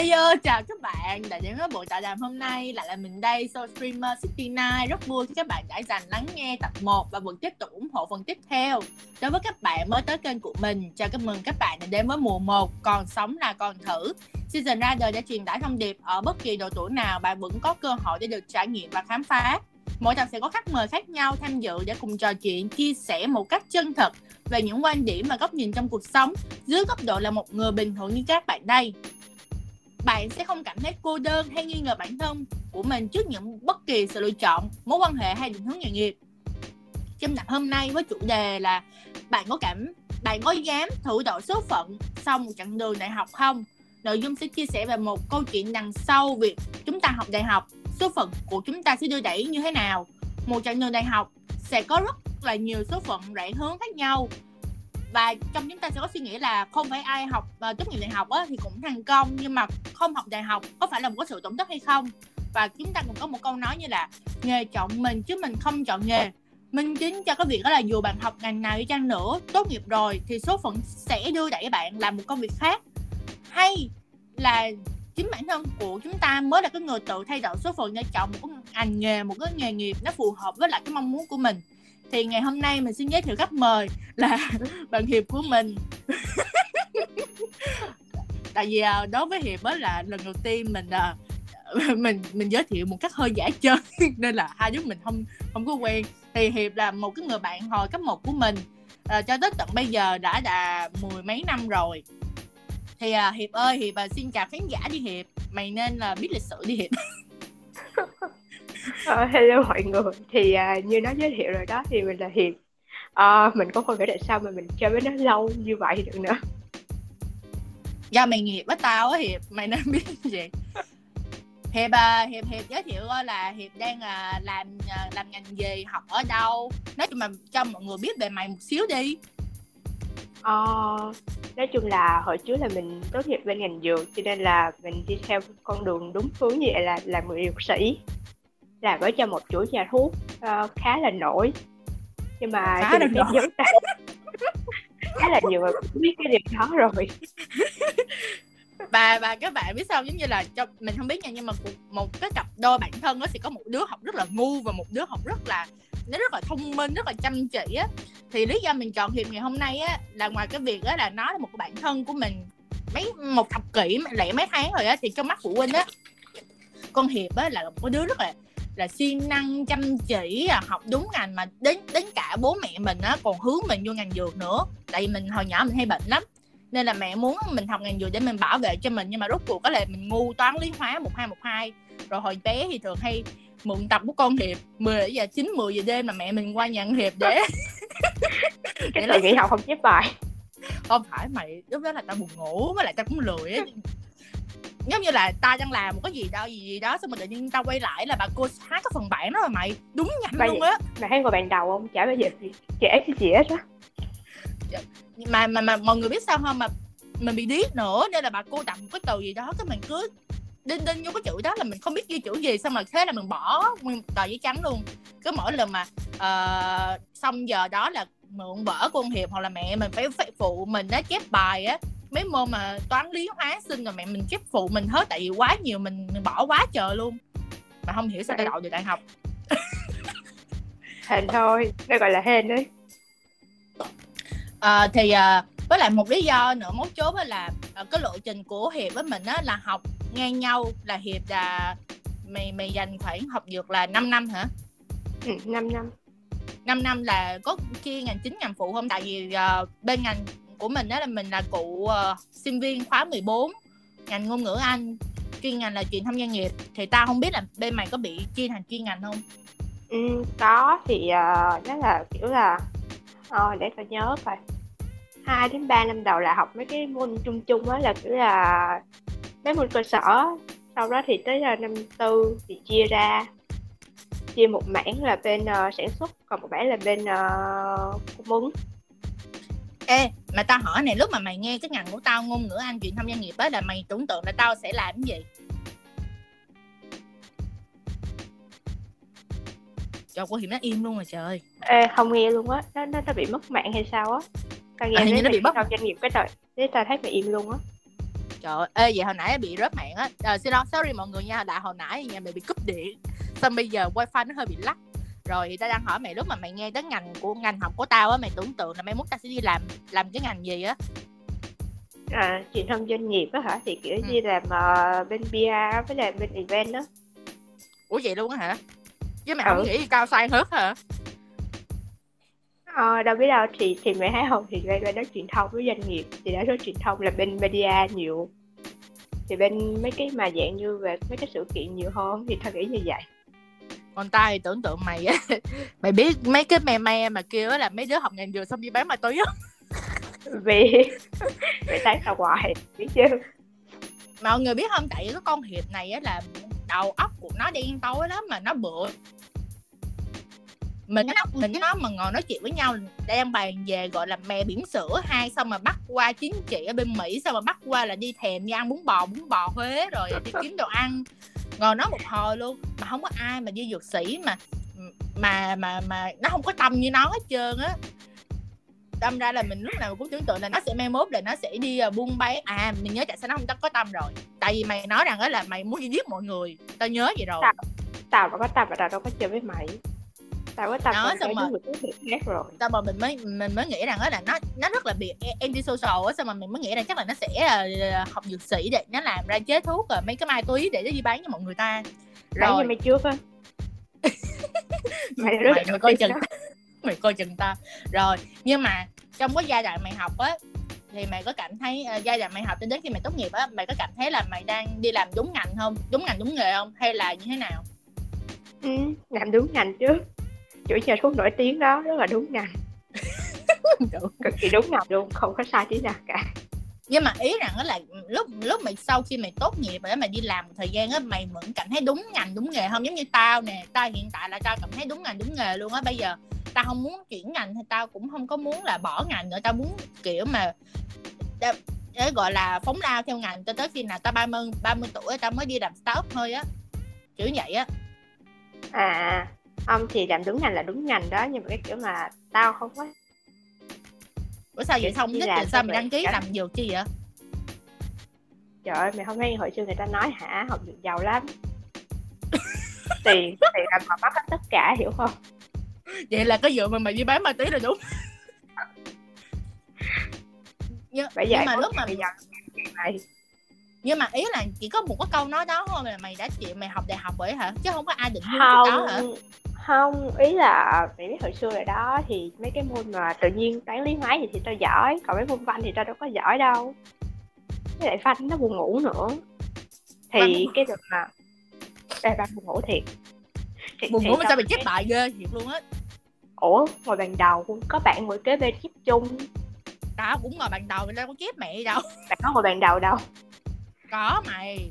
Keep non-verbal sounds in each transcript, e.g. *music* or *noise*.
Hello, chào các bạn. Đã đến với buổi tọa đàm hôm nay. Lại là mình đây, So Streamer 69 Rất vui khi các bạn đã dành lắng nghe tập 1 và vẫn tiếp tục ủng hộ phần tiếp theo. Đối với các bạn mới tới kênh của mình, chào các mừng các bạn đã đến với mùa 1 Còn sống là còn thử. Season ra đời đã truyền tải thông điệp ở bất kỳ độ tuổi nào bạn vẫn có cơ hội để được trải nghiệm và khám phá. Mỗi tập sẽ có khách mời khác nhau tham dự để cùng trò chuyện, chia sẻ một cách chân thật về những quan điểm và góc nhìn trong cuộc sống. Dưới góc độ là một người bình thường như các bạn đây bạn sẽ không cảm thấy cô đơn hay nghi ngờ bản thân của mình trước những bất kỳ sự lựa chọn, mối quan hệ hay định hướng nghề nghiệp. Trong tập hôm nay với chủ đề là bạn có cảm, bạn có dám thử đổi số phận sau một chặng đường đại học không? Nội dung sẽ chia sẻ về một câu chuyện đằng sau việc chúng ta học đại học, số phận của chúng ta sẽ đưa đẩy như thế nào. Một chặng đường đại học sẽ có rất là nhiều số phận rẽ hướng khác nhau và trong chúng ta sẽ có suy nghĩ là không phải ai học uh, tốt nghiệp đại học á, thì cũng thành công nhưng mà không học đại học có phải là một cái sự tổn thất hay không? Và chúng ta cũng có một câu nói như là nghề chọn mình chứ mình không chọn nghề minh chứng cho cái việc đó là dù bạn học ngành nào đi chăng nữa tốt nghiệp rồi thì số phận sẽ đưa đẩy bạn làm một công việc khác. Hay là chính bản thân của chúng ta mới là cái người tự thay đổi số phận để chọn một cái ngành nghề một cái nghề nghiệp nó phù hợp với lại cái mong muốn của mình? Thì ngày hôm nay mình xin giới thiệu khách mời là *laughs* bạn hiệp của mình. Tại vì à, đối với hiệp đó là lần đầu tiên mình à, *laughs* mình mình giới thiệu một cách hơi giả chơi *laughs* nên là hai đứa mình không không có quen. Thì hiệp là một cái người bạn hồi cấp 1 của mình à, cho tới tận bây giờ đã là mười mấy năm rồi. Thì à, hiệp ơi hiệp à, xin chào khán giả đi hiệp. Mày nên là biết lịch sử đi hiệp Uh, hello mọi người. Thì uh, như nó giới thiệu rồi đó thì mình là Hiệp uh, mình có không thể tại sao mà mình chơi với nó lâu như vậy được nữa? Do mày nghiệp với tao á Hiệp. Mày nên *laughs* biết gì Hiệp à, Hiệp Hiệp giới thiệu coi là Hiệp đang à, làm à, làm ngành gì học ở đâu. Nói chung là cho mọi người biết về mày một xíu đi. Uh, nói chung là hồi trước là mình tốt nghiệp bên ngành dược cho nên là mình đi theo con đường đúng hướng như vậy là làm người dược sĩ làm ở cho một chuỗi nhà thuốc uh, khá là nổi. Nhưng mà khá là nổi. *laughs* khá là nhiều người cũng biết cái điều đó rồi. *laughs* Và và các bạn biết sao giống như là cho mình không biết nha nhưng mà một cái cặp đôi bản thân nó sẽ có một đứa học rất là ngu và một đứa học rất là nó rất là thông minh rất là chăm chỉ á. Thì lý do mình chọn hiệp ngày hôm nay á là ngoài cái việc đó là nó là một cái bạn thân của mình mấy một thập kỷ lẻ mấy tháng rồi á thì trong mắt phụ huynh á con hiệp á là một đứa rất là là siêng năng chăm chỉ à, học đúng ngành mà đến đến cả bố mẹ mình á còn hướng mình vô ngành dược nữa. Tại vì mình hồi nhỏ mình hay bệnh lắm nên là mẹ muốn mình học ngành dược để mình bảo vệ cho mình nhưng mà rốt cuộc có là mình ngu toán lý hóa một hai một hai. Rồi hồi bé thì thường hay mượn tập của con hiệp 10 giờ chín mười giờ đêm mà mẹ mình qua nhận hiệp để *laughs* để lại nghỉ học không chép bài. Không phải mày lúc đó là tao buồn ngủ với lại tao cũng lười giống như là ta đang làm một cái gì đó gì, gì đó xong rồi tự nhiên tao quay lại là bà cô hát cái phần bản đó rồi mày. Đúng nhanh Vậy, luôn á. mày thấy ngồi bàn đầu không? Chả bao giờ trẻ cái gì hết á. Mà mà mà mọi người biết sao không? Mà mình bị điếc nữa nên là bà cô tặng một cái từ gì đó cái mình cứ đinh đinh vô cái chữ đó là mình không biết ghi chữ gì xong rồi thế là mình bỏ nguyên một tờ giấy trắng luôn. Cứ mỗi lần mà uh, xong giờ đó là mượn vỡ con hiệp hoặc là mẹ mình phải, phải phụ mình á chép bài á mấy môn mà toán lý hóa sinh rồi mẹ mình chép phụ mình hết tại vì quá nhiều mình, bỏ quá trời luôn. Mà không hiểu sao tao đậu được đại học. *laughs* Hên thôi đây gọi là hên đấy. À, thì à, với lại một lý do nữa mấu chốt là à, cái lộ trình của hiệp với mình á là học ngang nhau là hiệp là mày mày dành khoảng học dược là 5 năm hả? Ừ, 5 năm. 5 năm là có chia ngành chính ngành phụ không? Tại vì uh, bên ngành của mình đó là mình là cụ uh, sinh viên khóa 14 ngành ngôn ngữ Anh chuyên ngành là truyền thông doanh nghiệp. Thì tao không biết là bên mày có bị chia thành chuyên ngành không? Ừ, có thì uh, là kiểu là ờ, để tao nhớ coi. Hai đến ba năm đầu là học mấy cái môn chung chung á là kiểu là mấy môn cơ sở sau đó thì tới là năm tư thì chia ra chia một mảng là bên uh, sản xuất còn một mảng là bên uh, cung ứng ê mà tao hỏi này lúc mà mày nghe cái ngành của tao ngôn ngữ anh truyền thông doanh nghiệp á là mày tưởng tượng là tao sẽ làm cái gì? Trời của hiểm nó im luôn rồi trời Ê, không nghe luôn á nó, nó nó bị mất mạng hay sao á? Tao nghe à, như nó bị mất doanh nghiệp cái trời thế tao thấy mày im luôn á. Trời ơi ê, vậy hồi nãy bị rớt mạng á. À, xin lỗi sorry mọi người nha tại hồi nãy nhà mày bị cúp điện. Xong bây giờ wifi nó hơi bị lắc rồi tao đang hỏi mày lúc mà mày nghe tới ngành của ngành học của tao á mày tưởng tượng là mày muốn tao sẽ đi làm làm cái ngành gì á? À, truyền thông doanh nghiệp á hả? Thì kiểu Ừ. như làm ờ, bên PR với lại bên event đó ủa vậy luôn á hả? Chứ mày Ừ. không nghĩ cao sang hết hả? Ờ, đâu biết đâu thì thì mày thấy không? Thì bên bên đó truyền thông với doanh nghiệp thì đã nói truyền thông là bên media nhiều. Thì bên mấy cái mà dạng như về mấy cái sự kiện nhiều hơn thì tao nghĩ như vậy còn tao thì tưởng tượng mày á. *laughs* Mày biết mấy cái me me mà kêu á là mấy đứa học ngành dược xong đi bán ma túy á. *laughs* Vì mày thấy tao hoài biết chứ. Mọi người biết không? Tại vì cái con hiệp này á là đầu óc của nó đen tối lắm mà nó bựa mình nó mình với nó mà ngồi nói chuyện với nhau đang bàn về gọi là mè biển sữa hai xong mà bắt qua chính trị ở bên mỹ xong mà bắt qua là đi thèm đi ăn bún bò bún bò huế rồi đi kiếm đồ ăn ngồi nói một hồi luôn mà không có ai mà như dược sĩ mà mà mà mà nó không có tâm như nó hết trơn á. Đâm ra là mình lúc nào cũng tưởng tượng là nó sẽ mai mốt là nó sẽ đi uh, buôn bán. À mình nhớ tại sao nó không có tâm rồi. Tại vì mày nói rằng đó là mày muốn đi giết mọi người tao nhớ vậy rồi. Tao, tao có tâm và tao đâu có chơi với mày tao có tâm Đó, xong rồi- người khác rồi. tao mà mình mới mình mới nghĩ rằng đó là nó nó rất là biệt anti social á sao mà mình mới nghĩ rằng chắc là nó sẽ ờ, học dược sĩ để nó làm ra chế thuốc rồi mấy cái mai túy để nó đi bán cho mọi người ta. Bán rồi. mày trước á. *laughs* Mày mày, mày coi chừng *laughs* mày coi chừng ta. Rồi nhưng mà trong cái giai đoạn mày học á thì mày có cảm thấy ờ, giai đoạn mày học cho đến khi mày tốt nghiệp á mày có cảm thấy là mày đang đi làm đúng ngành không? Đúng ngành đúng nghề không? Hay là như thế nào? Ừ, làm đúng ngành chứ chủ nhà thuốc nổi tiếng đó rất là đúng *laughs* ngành cực kỳ đúng ngành luôn không có sai tí nào cả. Nhưng mà ý rằng đó là lúc lúc mày sau khi mày tốt nghiệp rồi mày đi làm một thời gian á mày vẫn cảm thấy đúng ngành đúng nghề không? Giống như tao nè tao hiện tại là tao cảm thấy đúng ngành đúng nghề luôn á. Bây giờ tao không muốn chuyển ngành thì tao cũng không có muốn là bỏ ngành nữa. Tao muốn kiểu mà để, để gọi là phóng lao theo ngành cho tới khi nào tao 30 30 tuổi tao mới đi làm startup thôi á. Kiểu vậy á. À ông thì làm đúng ngành là đúng ngành đó nhưng mà cái kiểu mà tao không có Ủa sao vậy? không thích làm sao mày đăng ký làm dược chi vậy? Trời ơi mày không thấy hồi xưa người ta nói hả? Học được giàu lắm. *laughs* Tiền tiền làm họ mất hết tất cả hiểu không? Vậy là cái dược mà mày đi bán ma túy là đúng. *laughs* Nhưng, bởi nhưng vậy mà lúc mà giàu mày nhưng mà ý là chỉ có một cái câu nói đó thôi là mày đã chịu mày học đại học rồi hả? Chứ không có ai định hướng đó hả không? Ý là mày biết hồi xưa rồi đó thì mấy cái môn mà tự nhiên toán lý hóa gì thì tao giỏi còn mấy môn văn thì tao đâu có giỏi đâu. Với lại văn nó buồn ngủ nữa. Thì Văn cái đợt mà đây văn buồn ngủ thiệt. Thì, buồn ngủ mà sao mày chép bài ghê thiệt luôn á. Ủa ngồi bàn đầu có bạn ngồi kế bên chép chung. Tao cũng ngồi bàn đầu mày đâu có chép mẹ đâu. Bạn có ngồi bàn đầu đâu. Có mày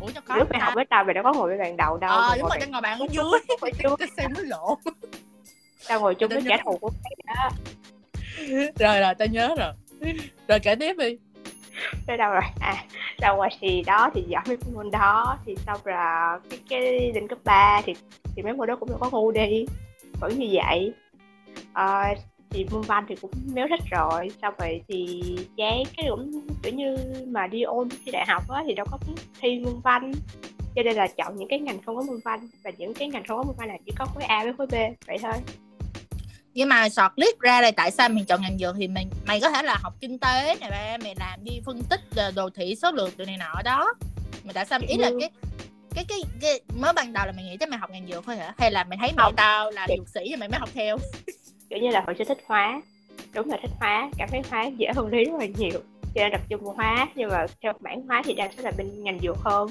ủa cho có lúc mày học với tao mày đâu có ngồi bên bàn đầu đâu ờ mày đúng rồi tao ngồi bàn ở dưới. ngồi *laughs* chung cái xem mới lộ. Tao ngồi chung với kẻ thù của mày đó rồi rồi tao nhớ rồi. Rồi kể tiếp đi. Tới đâu rồi? À đâu rồi thì đó thì giỏi mấy môn đó. Thì xong là cái cái lên cấp 3 thì thì mấy môn đó cũng đâu có ngu đi. Vẫn như vậy. Ờ, thì môn văn thì cũng méo thích rồi. Xong rồi thì chán cái cũng kiểu như mà đi ôn thi đại học á thì đâu có thi môn văn. Cho nên là chọn những cái ngành không có môn văn và những cái ngành không có môn văn là chỉ có khối A với khối B vậy thôi. Nhưng mà sọt list ra là tại sao mình chọn ngành dược thì mình mày có thể là học kinh tế này ba mày làm đi phân tích đồ thị số lượng đồ này nọ đó. Mà tại sao ý là Ừ. cái cái cái cái mới ban đầu là mày nghĩ tới mày học ngành dược thôi hả? Hay là mày thấy mày tao Dạ. dược sĩ thì mày mới học theo kiểu như là hồi xưa thích hóa. Đúng là thích hóa cảm thấy hóa dễ hơn lý rất là nhiều. Cho nên tập trung vào hóa nhưng mà theo mảng hóa thì đang sẽ là bên ngành dược hơn.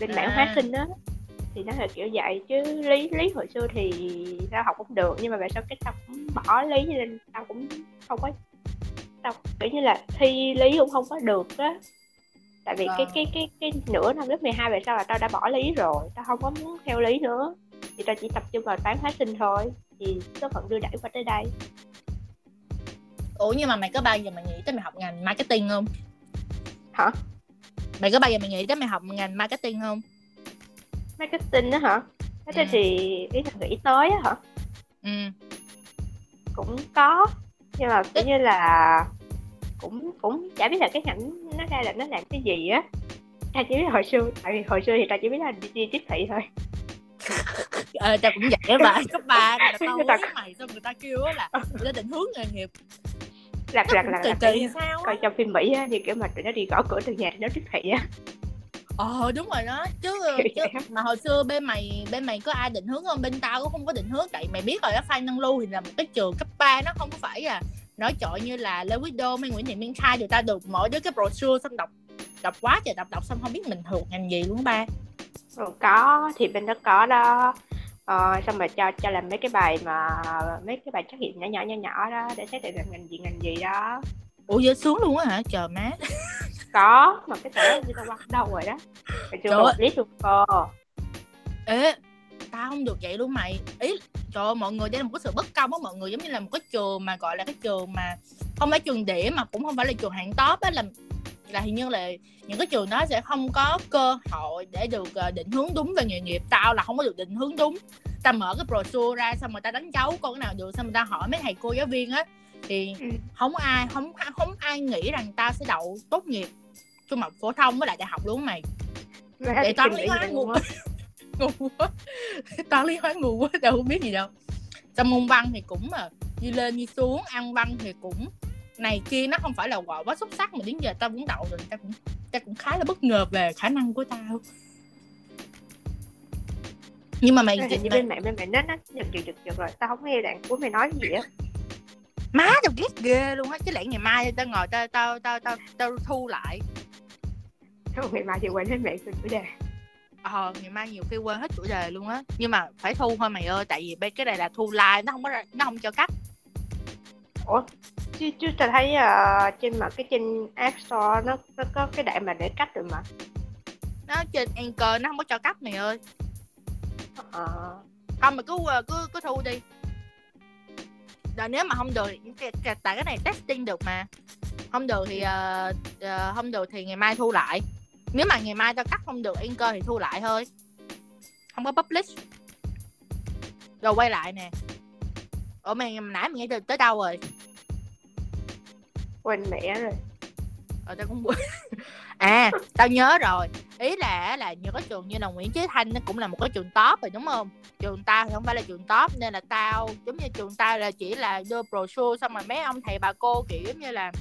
Bên mảng À. hóa sinh á thì nó là kiểu vậy. Chứ lý lý hồi xưa thì tao học cũng được nhưng mà về sau cái tao cũng bỏ lý cho nên tao cũng không có tao kiểu như là thi lý cũng không có được á. Tại vì cái Vâng. cái cái cái nửa năm lớp 12 về sau là tao đã bỏ lý rồi tao không có muốn theo lý nữa. Thì tao chỉ tập trung vào toán hóa sinh thôi thì số phận đưa đẩy qua tới đây. Ủa nhưng mà mày có bao giờ mày nghĩ tới mày học ngành marketing không? Hả? Mày có bao giờ mày nghĩ tới mày học ngành marketing không? Marketing đó hả? Thế Ừ. thì ý là nghĩ tới á hả? Ừ. Cũng có nhưng mà kiểu như là cũng cũng chả biết là cái ngành nó ra là nó làm cái gì á. Ta chỉ biết hồi xưa tại vì hồi xưa thì ta chỉ biết là đi, đi tiếp thị thôi ờ ta cũng vậy mà *laughs* cấp ba tao ta... mày xong người ta kêu là người ta định hướng nghề nghiệp. Lạc lạc lạc là kỳ sao coi trong phim mỹ á thì kiểu mà tụi nó đi gõ cửa từ nhà thì nó tiếp thị á. Ờ đúng rồi đó. Chứ, *laughs* chứ mà hồi xưa bên mày bên mày có ai định hướng không? Bên tao cũng không có định hướng. Tại mày biết rồi á phan năng lưu thì là một cái trường cấp 3 nó không có phải là nói chọi như là lê quý đô mấy nguyễn thị minh khai người ta được mỗi đứa cái brochure xong đọc đọc quá trời đọc đọc xong không biết mình thuộc ngành gì luôn ba. Ừ, có thì bên đó có đó ờ, xong rồi cho cho làm mấy cái bài mà mấy cái bài trắc nghiệm nhỏ nhỏ nhỏ nhỏ đó để xét định là ngành gì ngành gì đó. Ủa dễ xuống luôn á hả? Chờ má. Có mà cái tờ như tao qua đâu rồi đó. Mày chưa một list luôn cơ ê tao không được vậy luôn mày. Ý trời ơi, mọi người đây là một cái sự bất công á mọi người giống như là một cái trường mà gọi là cái trường mà không phải trường điểm mà cũng không phải là trường hạng top á là là hình như là những cái trường đó sẽ không có cơ hội để được ờ, định hướng đúng về nghề nghiệp. Tao là không có được định hướng đúng. Tao mở cái brochure ra xong rồi ta đánh dấu con nào được xong rồi ta hỏi mấy thầy cô giáo viên á. Thì ừ. không ai không không ai nghĩ rằng ta sẽ đậu tốt nghiệp trung học phổ thông với lại đại học luôn mày. Để toán lý hóa ngu *laughs* ngu quá. Toán lý hóa ngu quá tao không biết gì đâu. Trong môn văn thì cũng mà như lên như xuống ăn văn thì cũng này kia nó không phải là quả quá xuất sắc mà đến giờ tao cũng đậu rồi tao cũng tao cũng khá là bất ngờ về khả năng của tao. Nhưng mà mày Hình như bên mẹ bên mẹ nó nó giật giật giật giật rồi tao không nghe đoạn của mày nói gì á. Má tao ghét ghê luôn á chứ lẽ ngày mai tao ngồi tao tao tao tao tao thu lại. Thôi ngày mai thì quên hết mẹ chủ đề. Ờ ngày mai nhiều khi quên hết chủ đề luôn á. Nhưng mà phải thu thôi mày ơi tại vì bên cái này là thu like nó không có nó không cho cắt. Ủa chứ chứ tao thấy uh, trên mà cái trên app store nó nó có cái đạn mà để cắt được mà. Nó trên anchor nó không có cho cắt mày ơi. Ờ. Không mà cứ ờ, cứ cứ thu đi. Rồi nếu mà không được tại cái này testing được mà. Không được thì uh, uh, không được thì ngày mai thu lại. Nếu mà ngày mai tao cắt không được anchor thì thu lại thôi. Không có publish. Rồi quay lại nè. Ủa mày nãy mày nghe tới đâu rồi quên mẹ rồi. Ờ tao cũng quên. *laughs* À tao nhớ rồi. Ý là là những cái trường như là Nguyễn Chí Thanh nó cũng là một cái trường top rồi đúng không? Trường tao thì không phải là trường top nên là tao giống như trường tao là chỉ là đưa brochure xong rồi mấy ông thầy bà cô kiểu giống như là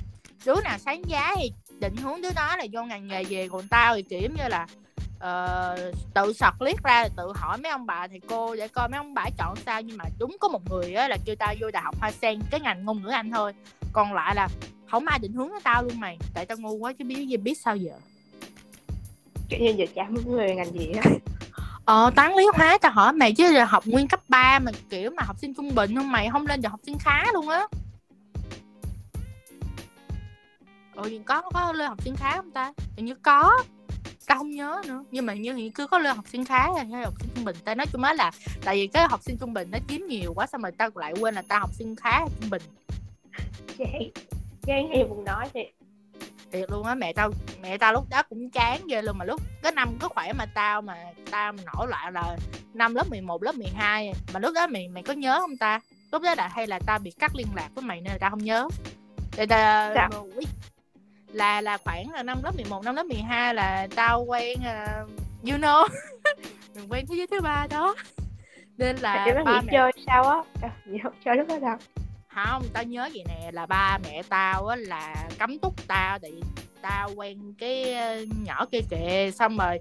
đứa nào sáng giá thì định hướng đứa đó là vô ngành nghề về còn tao thì kiểu như là uh, tự sọt liếc ra tự hỏi mấy ông bà thầy cô để coi mấy ông bà chọn sao. Nhưng mà đúng có một người á là kêu tao vô đại học hoa sen cái ngành ngôn ngữ anh thôi. Còn lại là không ai định hướng cho tao luôn mày. Tại tao ngu quá chứ biết gì biết sao giờ. Kiểu như giờ chả muốn người ngành gì á *laughs* ờ toán lý hóa tao hỏi mày chứ giờ học nguyên cấp 3 mà kiểu mà học sinh trung bình không mày không lên được học sinh khá luôn á. Ừ có có lên học sinh khá không ta? Hình như có. Tao không nhớ nữa. Nhưng mà như hiện cứ có lên học sinh khá hay học sinh trung bình. Tao nói chung là tại vì cái học sinh trung bình nó chiếm nhiều quá xong rồi tao lại quên là tao học sinh khá trung bình chán hay buồn nói thì thiệt luôn á mẹ tao mẹ tao lúc đó cũng chán ghê luôn mà lúc cái năm có khỏe mà tao mà tao mà nổi loạn là năm lớp 11, lớp 12 mà lúc đó mày mày có nhớ không ta? Lúc đó là hay là tao bị cắt liên lạc với mày nên là tao không nhớ. Thì ta dạ. là là khoảng là năm lớp 11, năm lớp 12 là tao quen uh, you know. *laughs* Mình quen thế giới thứ ba đó. Nên là ba mẹ chơi sao á? Chơi lúc đó đâu không tao nhớ gì nè là ba mẹ tao á là cấm túc tao tại vì tao quen cái ờ, nhỏ kia kìa. Xong rồi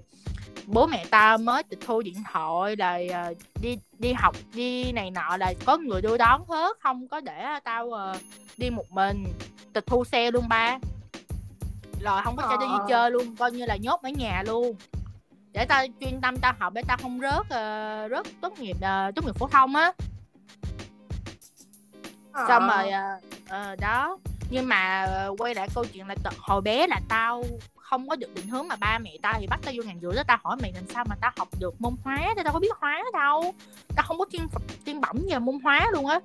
bố mẹ tao mới tịch thu điện thoại rồi uh, đi đi học đi này nọ là có người đưa đón hết không có để tao uh, đi một mình tịch thu xe luôn ba. Rồi không có cho đi đi chơi luôn coi như là nhốt ở nhà luôn. Để tao chuyên tâm tao học để tao không rớt uh, rớt tốt nghiệp uh, tốt nghiệp phổ thông á ờ. xong rồi uh, đó. Nhưng mà ờ, quay lại câu chuyện là t- hồi bé là tao không có được định hướng mà ba mẹ tao thì bắt tao vô ngành dược đó tao hỏi mày làm sao mà tao học được môn hóa tao đâu có biết hóa đâu. Tao không có chuyên chuyên bẩm về môn hóa luôn á.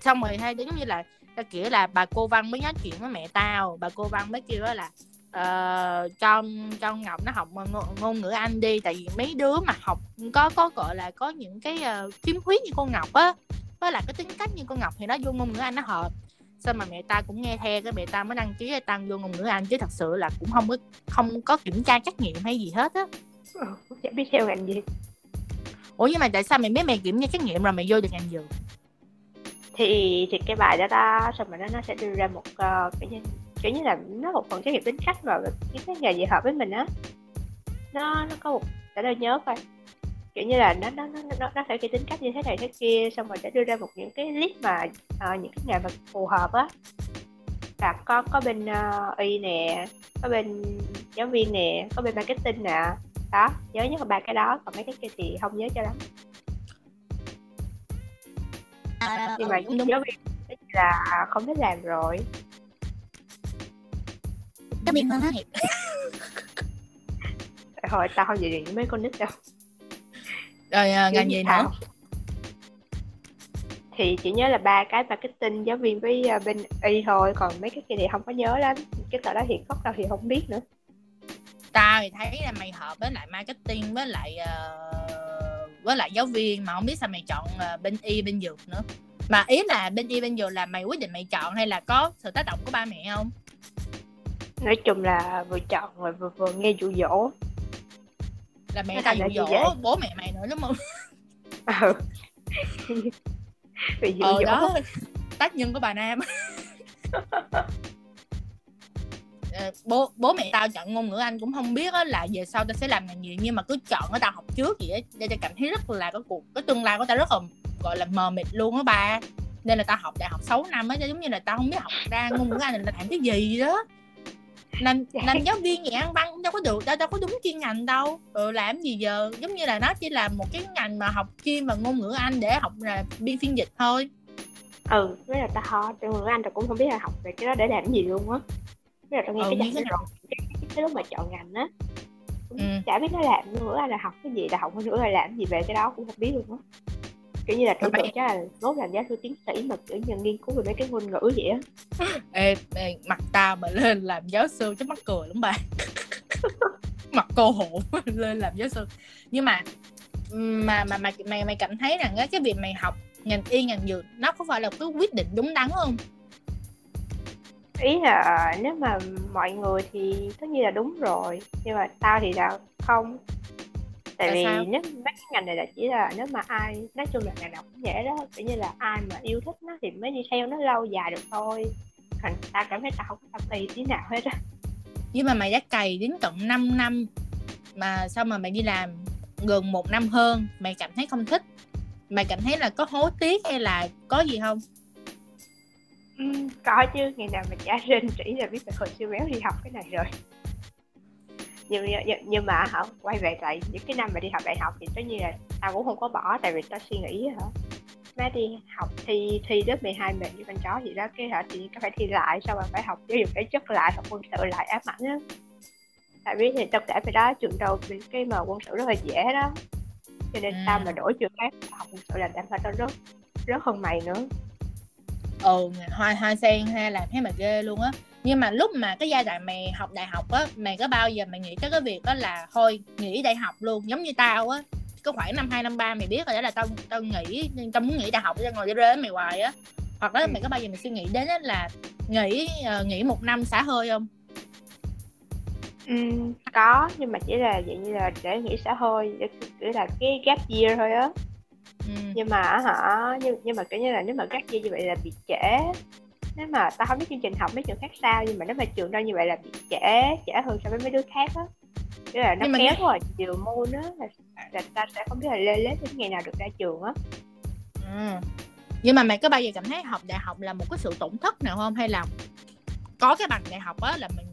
Xong rồi hay giống như là tao kiểu là bà cô văn mới nói chuyện với mẹ tao bà cô văn mới kêu đó là uh, cho cho ngọc nó học ngôn, ngôn ngữ anh đi tại vì mấy đứa mà học có có gọi là có những cái uh, khiếm khuyết như cô ngọc á với lại cái tính cách như con ngọc thì nó vô ngôn ngữ anh nó hợp. Sao mà mẹ tao cũng nghe theo cái mẹ tao mới đăng ký tăng vô ngôn ngữ anh? Chứ thật sự là cũng không có không có kiểm tra trắc nghiệm hay gì hết á. Ừ, chẳng biết theo ngành gì. Ủa nhưng mà tại sao mày biết mày kiểm tra trắc nghiệm rồi mày vô được ngành dược? Thì thì cái bài đó ta xong rồi nó nó sẽ đưa ra một uh, kiểu như kiểu như là nó một phần trắc nghiệm tính cách mà những cái nghề gì hợp với mình á. Nó nó có một để tôi nhớ coi kiểu như là nó nó nó nó, nó phải cái tính cách như thế này thế kia xong rồi sẽ đưa ra một những cái list mà uh, những cái nghề mà phù hợp á. Là có có bên uh, y nè có bên giáo viên nè có bên marketing nè. Đó nhớ nhất là ba cái đó còn mấy cái kia thì không nhớ cho lắm. À, nhưng mà đúng. giáo viên là không thích làm rồi. Giáo viên ngon thiệt. Thôi tao không gì với mấy con nít đâu rồi à, ngành gì nữa? Thì chỉ nhớ là ba cái marketing giáo viên với uh, bên y thôi còn mấy cái kia thì không có nhớ lắm. Cái tờ đó hiện gốc đâu thì không biết nữa. Tao thì thấy là mày hợp với lại marketing với lại uh, với lại giáo viên mà không biết sao mày chọn uh, bên y bên dược nữa. Mà ý là bên y bên dược là mày quyết định mày chọn hay là có sự tác động của ba mẹ không? Nói chung là vừa chọn rồi vừa vừa nghe dụ dỗ là mẹ tao dụ dỗ bố mẹ mày nữa đúng không? *laughs* Ừ. Bị dụ ờ, dỗ. đó. Tác nhân của bà nam. *laughs* Ờ, bố bố mẹ tao chọn ngôn ngữ anh cũng không biết là về sau tao sẽ làm ngành gì nhưng mà cứ chọn ở tao học trước vậy để tao cảm thấy rất là cái cuộc cái tương lai của tao rất là gọi là mờ mịt luôn á ba. Nên là tao học đại học 6 năm á giống như là tao không biết học ra ngôn ngữ anh là làm cái gì đó làm dạ. làm giáo viên dạy ăn văn cũng đâu có được đâu đâu có đúng chuyên ngành đâu. Ừ, làm gì giờ? Giống như là nó chỉ là một cái ngành mà học chuyên mà ngôn ngữ anh để học là biên phiên dịch thôi. Ừ với là ta ho ngôn ngữ anh ta cũng không biết là học về cái đó để làm gì luôn á. Với là tao nghe ừ, cái cái, cái, cái lúc mà chọn ngành á ừ. chả biết nó làm ngôn ngữ anh là học cái gì là học ngôn ngữ là làm gì về cái đó cũng không biết luôn á kiểu như là tưởng tượng chắc là nốt làm giáo sư tiến sĩ mà kiểu như nghiên cứu về mấy cái ngôn ngữ vậy á. *laughs* Ê, ê mặt tao mà lên làm giáo sư chắc mắc cười lắm bà *laughs* mặt cô hổ lên làm giáo sư. Nhưng mà mà mà mày mày mày cảm thấy rằng cái việc mày học ngành y ngành dược nó có phải là cái quyết định đúng đắn không? Ý là nếu mà mọi người thì tất nhiên là đúng rồi nhưng mà tao thì là không tại vì sao? nếu mấy cái ngành này là chỉ là nếu mà ai nói chung là ngành nào cũng vậy đó kiểu như là ai mà yêu thích nó thì mới đi theo nó lâu dài được thôi. Còn ta cảm thấy tao không có tâm ý tí nào hết á. Nhưng mà mày đã cày đến tận 5 năm mà sao mà mày đi làm gần một năm hơn mày cảm thấy không thích? Mày cảm thấy là có hối tiếc hay là có gì không? Ừ, có chứ ngày nào mình trả rên chỉ là biết là hồi siêu béo đi học cái này rồi nhưng, nhưng, nhưng mà hả quay về lại những cái năm mà đi học đại học thì tất nhiên là tao cũng không có bỏ tại vì tao suy nghĩ hả. Má đi học thi thi lớp 12 mình như con chó gì đó cái hả thì có phải thi lại sao mà phải học giáo dục thể chất lại học quân sự lại ám ảnh á. Tại vì thì tao kể về đó trường đầu cái mà quân sự rất là dễ đó. Cho nên ừ. tao mà đổi trường khác học quân sự là tao phải tao rất rất hơn mày nữa. Ừ hoa hoa sen ha làm thấy mà ghê luôn á nhưng mà lúc mà cái giai đoạn mày học đại học á mày có bao giờ mày nghĩ tới cái việc đó là thôi nghỉ đại học luôn giống như tao á. Có khoảng năm hai năm ba mày biết rồi đó là tao tao nghĩ tao muốn nghỉ đại học tao ngồi để rế mày hoài á. Hoặc là ừ. mày có bao giờ mày suy nghĩ đến là nghỉ uh, nghỉ một năm xả hơi không? Ừ, có nhưng mà chỉ là vậy như là để nghỉ xã hơi để kiểu là cái gap year thôi á. Ừ. nhưng mà hả nhưng, nhưng mà kiểu như là nếu mà gap year như vậy là bị trễ nếu mà tao không biết chương trình học mấy trường khác sao nhưng mà nếu mà trường đâu như vậy là bị trễ trễ hơn so với mấy đứa khác á. Tức là nó nhưng kéo mà... chiều môn á là, là ta sẽ không biết là lê lết đến ngày nào được ra trường á. Ừ. nhưng mà mày có bao giờ cảm thấy học đại học là một cái sự tổn thất nào không? Hay là có cái bằng đại học á là mình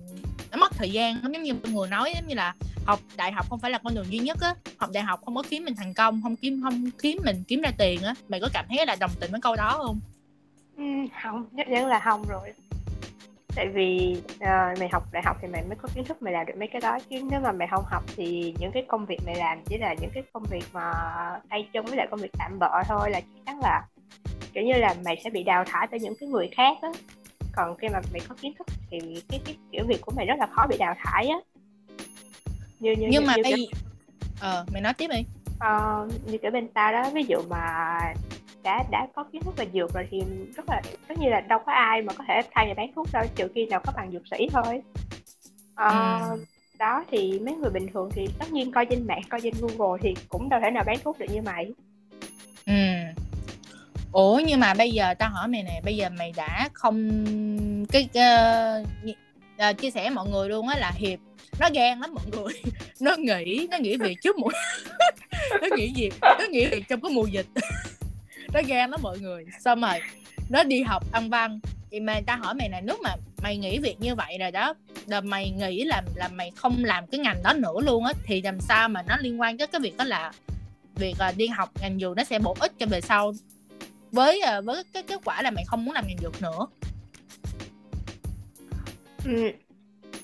nó mất thời gian giống như mọi người nói giống như là học đại học không phải là con đường duy nhất á. Học đại học không có khiến mình thành công không kiếm không kiếm mình kiếm ra tiền á. Mày có cảm thấy là đồng tình với câu đó không Ừ, không nhất định là không rồi. Tại vì uh, mày học đại học thì mày mới có kiến thức mày làm được mấy cái đó chứ. Nếu mà mày không học thì những cái công việc mày làm chỉ là những cái công việc mà tay chân với lại công việc tạm bợ thôi là chắc chắn là kiểu như là mày sẽ bị đào thải bởi những cái người khác á. Còn khi mà mày có kiến thức thì cái, cái kiểu việc của mày rất là khó bị đào thải á. Như, như, nhưng như, mà như bây cái... ờ mày nói tiếp đi. Ờ, như kiểu bên tao đó ví dụ mà đã đã có kiến thức về dược rồi thì rất là tất nhiên là đâu có ai mà có thể thay nhà bán thuốc đâu trừ khi nào có bằng dược sĩ thôi. À, ừ. đó thì mấy người bình thường thì tất nhiên coi trên mạng coi trên google thì cũng đâu thể nào bán thuốc được như mày. Ừ. Ủa nhưng mà bây giờ tao hỏi mày nè bây giờ mày đã không cái uh, uh, chia sẻ mọi người luôn á là hiệp nó ghen lắm mọi người. *laughs* Nó nghĩ nó nghĩ việc trước mùa *laughs* nó nghĩ việc nó nghĩ việc trong cái mùa dịch *laughs* nó ghen đó mọi người. Xong rồi nó đi học ăn văn. Thì mà ta hỏi mày này lúc mà mày nghĩ việc như vậy rồi đó là mày nghĩ là là mày không làm cái ngành đó nữa luôn á thì làm sao mà nó liên quan tới cái việc đó là việc uh, đi học ngành dược nó sẽ bổ ích cho về sau với uh, với cái kết quả là mày không muốn làm ngành dược nữa? Ừ.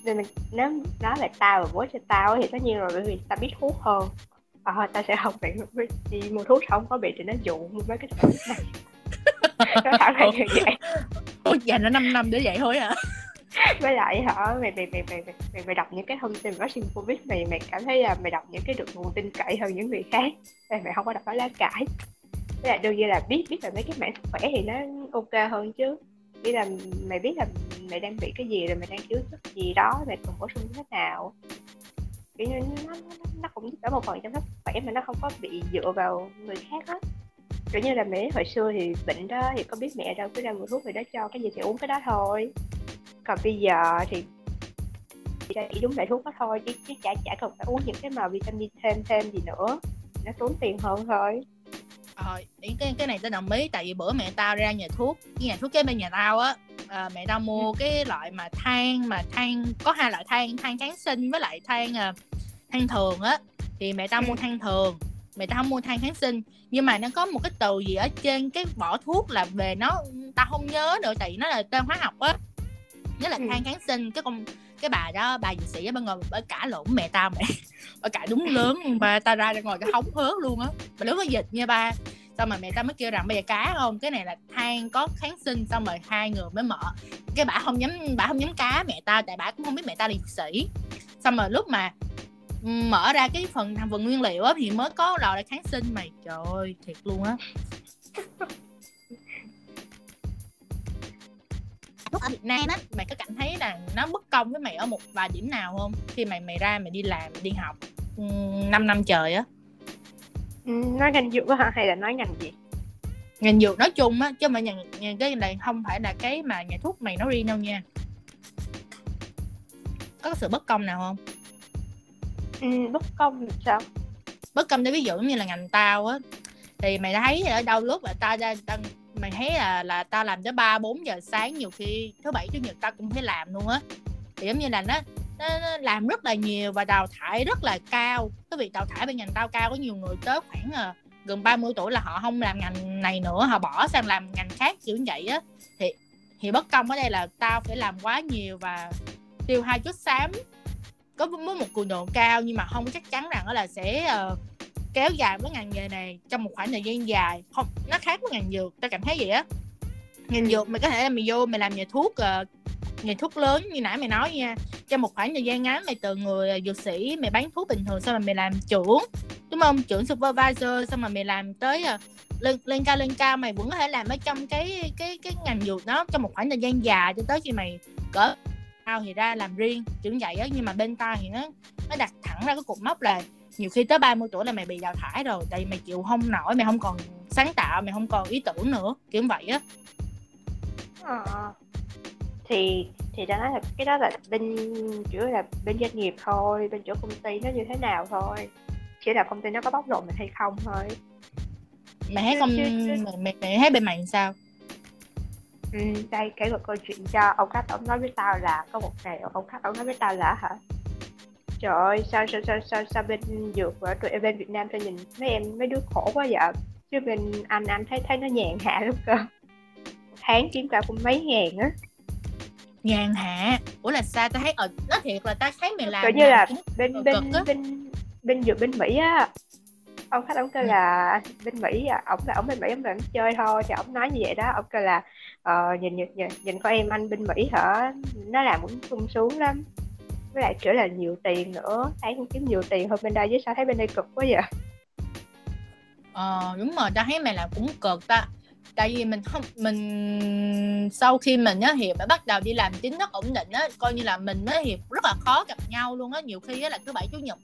Nên mình, nếu nói về tao và bố cho tao thì tất nhiên rồi bởi vì tao biết thuốc hơn ờ à, tao sẽ không bị đi mua thuốc không có bị thì nó dụ mấy cái thuốc này. *laughs* Nó thẳng là như vậy. Ôi dành nó 5 năm để vậy thôi à với lại hả mày mày mày mày mày, mày, đọc những cái thông tin vaccine covid mày mày cảm thấy là mày đọc những cái được nguồn tin cậy hơn những người khác. Mày mày không có đọc báo lá cải. Với lại đương nhiên là biết biết là mấy cái mảng sức khỏe thì nó ok hơn chứ. Nghĩ là mày biết là mày đang bị cái gì rồi mày đang thiếu chất gì đó mày cần bổ sung thế nào kiểu như nó, nó, nó cũng giúp đỡ một phần trong sức khỏe mà nó không có bị dựa vào người khác á kiểu như là mẹ hồi xưa thì bệnh đó thì có biết mẹ đâu cứ ra mua thuốc người đó cho cái gì thì uống cái đó thôi. Còn bây giờ thì chỉ chỉ đúng loại thuốc đó thôi chứ, chứ chả chả cần phải uống những cái mà vitamin thêm thêm gì nữa. Nó tốn tiền hơn thôi ờ cái cái này tao đồng ý tại vì bữa mẹ tao ra nhà thuốc cái nhà thuốc kế bên nhà tao á à, mẹ tao mua ừ. cái loại mà than mà than có hai loại than than kháng sinh với lại than uh, than thường á thì mẹ tao mua ừ. than thường mẹ tao không mua than kháng sinh nhưng mà nó có một cái từ gì ở trên cái vỏ thuốc là về nó tao không nhớ nữa tại vì nó là tên hóa học á nhớ là ừ. than kháng sinh cái con cái bà đó, bà dược sĩ ở bên ngoài bà cả lộn mẹ tao mẹ. *laughs* Bà cả đúng lớn bà tao ra ngồi cái hóng hớt luôn á. Bà lớn có dịch nha ba. Xong mà mẹ tao mới kêu rằng, bây giờ cá không? Cái này là than có kháng sinh, xong rồi hai người mới mở. Cái bà không dám, bà không dám cá mẹ tao, tại bà cũng không biết mẹ tao là dược sĩ. Xong rồi lúc mà ừ, mở ra cái phần thành phần nguyên liệu á, thì mới có lò là kháng sinh. Mày, trời ơi, thiệt luôn á. Thuốc ở Việt Nam á mày có cảm thấy là nó bất công với mày ở một vài điểm nào không? Khi mày mày ra mày đi làm mày đi học 5 năm trời á. Nói ngành dược hả? Hay là nói ngành gì? Ngành dược nói chung á chứ mà nhà, nhà cái này không phải là cái mà nhà thuốc mày nói riêng đâu nha. Có sự bất công nào không? Ừ, bất công thì sao? Bất công để ví dụ như là ngành tao á thì mày thấy ở đâu lúc là tao ra tao mày thấy là là tao làm tới ba bốn giờ sáng nhiều khi thứ bảy chủ nhật tao cũng phải làm luôn á. Thì giống như là nó, nó, nó làm rất là nhiều và đào thải rất là cao. Cái việc đào thải bên ngành tao cao có nhiều người tới khoảng uh, gần 30 tuổi là họ không làm ngành này nữa họ bỏ sang làm ngành khác kiểu như vậy á. Thì thì bất công ở đây là tao phải làm quá nhiều và tiêu hai chút xám. Có với một cường độ cao nhưng mà không chắc chắn rằng đó là sẽ uh, kéo dài với ngành nghề này trong một khoảng thời gian dài. Không nó khác với ngành dược tao cảm thấy vậy á. Ngành dược mày có thể là mày vô mày làm nhà thuốc ờ, uh, nghề thuốc lớn như nãy mày nói nha. Trong một khoảng thời gian ngắn mày từ người ờ, dược sĩ mày bán thuốc bình thường xong rồi mày làm trưởng đúng không? Trưởng supervisor xong rồi mày làm tới uh, lên lên cao lên cao mày vẫn có thể làm ở trong cái cái cái ngành dược đó trong một khoảng thời gian dài cho tới khi mày cỡ tao thì ra làm riêng kiểu vậy á. Nhưng mà bên tao thì nó nó đặt thẳng ra cái cục mốc là nhiều khi tới 30 tuổi là mày bị đào thải rồi tại vì mày chịu không nổi mày không còn sáng tạo mày không còn ý tưởng nữa kiểu vậy á. À, thì thì đã nói là cái đó là bên chủ là bên doanh nghiệp thôi bên chỗ công ty nó như thế nào thôi. Chỉ là công ty nó có bóc lột mình hay không thôi. Mày thấy không mày, mày, mày thấy bên mày sao? Ừ, đây kể một câu chuyện cho ông khách ông nói với tao là có một ngày ông khách ông nói với tao là hả trời ơi sao sao sao sao, sao bên dược ở tụi bên Việt Nam cho nhìn mấy em mấy đứa khổ quá vậy? Chứ bên anh anh thấy thấy nó nhàn hạ lắm cơ. Tháng kiếm cả cũng mấy ngàn á. Nhàn hạ? Ủa là sao? Tao thấy ở nó thiệt là tao thấy mày làm kiểu như là bên bên bên bên dược bên mỹ á. Ông khách ông kêu là bên mỹ à ông là ông bên mỹ ông là chơi thôi thì ông nói như vậy đó. Ông kêu là uh, nhìn, nhìn nhìn nhìn con em anh bên mỹ hả? Nó làm cũng sung sướng lắm với lại kiểu là nhiều tiền nữa. Thấy kiếm nhiều tiền hơn bên đây chứ sao thấy bên đây cực quá vậy? Ờ đúng rồi tao thấy mày làm cũng cực ta. Tại vì mình không mình sau khi mình á hiệp đã bắt đầu đi làm chính thức ổn định á coi như là mình với hiệp rất là khó gặp nhau luôn á. Nhiều khi á là thứ bảy chủ nhật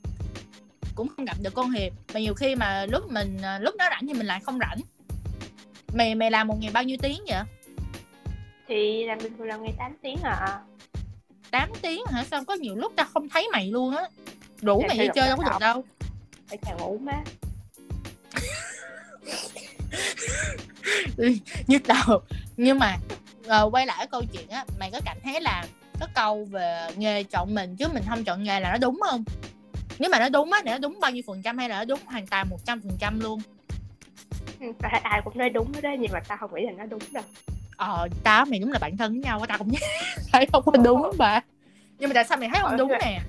cũng không gặp được con hiệp. Mà nhiều khi mà lúc mình à, lúc nó rảnh thì mình lại không rảnh. Mày mày làm một ngày bao nhiêu tiếng vậy? Thì làm bình thường là ngày 8 tiếng à 8 tiếng hả? Sao có nhiều lúc tao không thấy mày luôn á? Đủ Dạ, mày đi chơi đâu có được đâu. Phải chào ngủ má. *laughs* Nhức đầu. Nhưng mà ờ, quay lại câu chuyện á mày có cảm thấy là cái câu về nghề chọn mình chứ mình không chọn nghề là nó đúng không? Nếu mà nó đúng á thì nó đúng bao nhiêu phần trăm hay là nó đúng hoàn toàn một trăm phần trăm luôn? Thấy ai cũng nói đúng đó nhưng mà tao không nghĩ là nó đúng đâu ờ tao mày đúng là bạn thân với nhau tao cũng *laughs* thấy không có đúng bà nhưng mà tại sao mày thấy không đúng nè?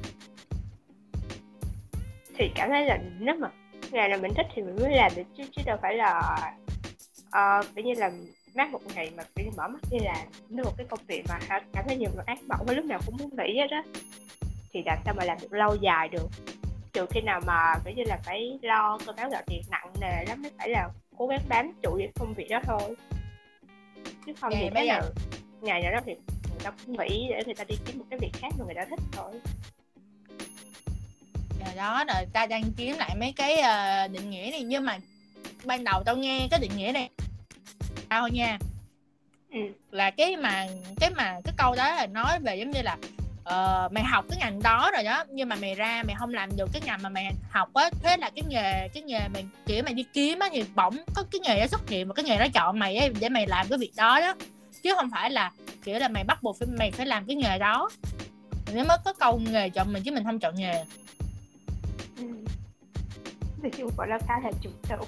Thì cảm thấy là nếu mà nghề nào mình thích thì mình mới làm được chứ chứ đâu phải là ờ kiểu như là mát một ngày mà như mở mắt đi làm. Nó một cái công việc mà cảm thấy nhiều người ác mộng với lúc nào cũng muốn nghỉ hết đó thì làm sao mà làm được lâu dài được? Trừ khi nào mà kiểu như là phải lo cơm áo gạo tiền nặng nề lắm mới phải là cố gắng bám trụ với công việc đó thôi chứ không thì bây giờ- nào ngày nào đó thì người ta cũng nghỉ để người ta đi kiếm một cái việc khác mà người ta thích thôi. Rồi đó rồi ta đang kiếm lại mấy cái ờ, định nghĩa này. Nhưng mà ban đầu tao nghe cái định nghĩa này tao nha. Ừ. là cái mà cái mà cái câu đó là nói về giống như là ờ, mày học cái ngành đó rồi đó nhưng mà mày ra mày không làm được cái ngành mà mày học á thế là cái nghề cái nghề mày kiểu mày đi kiếm á thì bỗng có cái nghề đó xuất hiện và cái nghề đó chọn mày ấy để mày làm cái việc đó đó. Chứ không phải là kiểu là mày bắt buộc phải mày phải làm cái nghề đó. Nếu mới có câu nghề chọn mình chứ mình không chọn nghề. Ừ. Nói chung gọi là khá là trùng đầu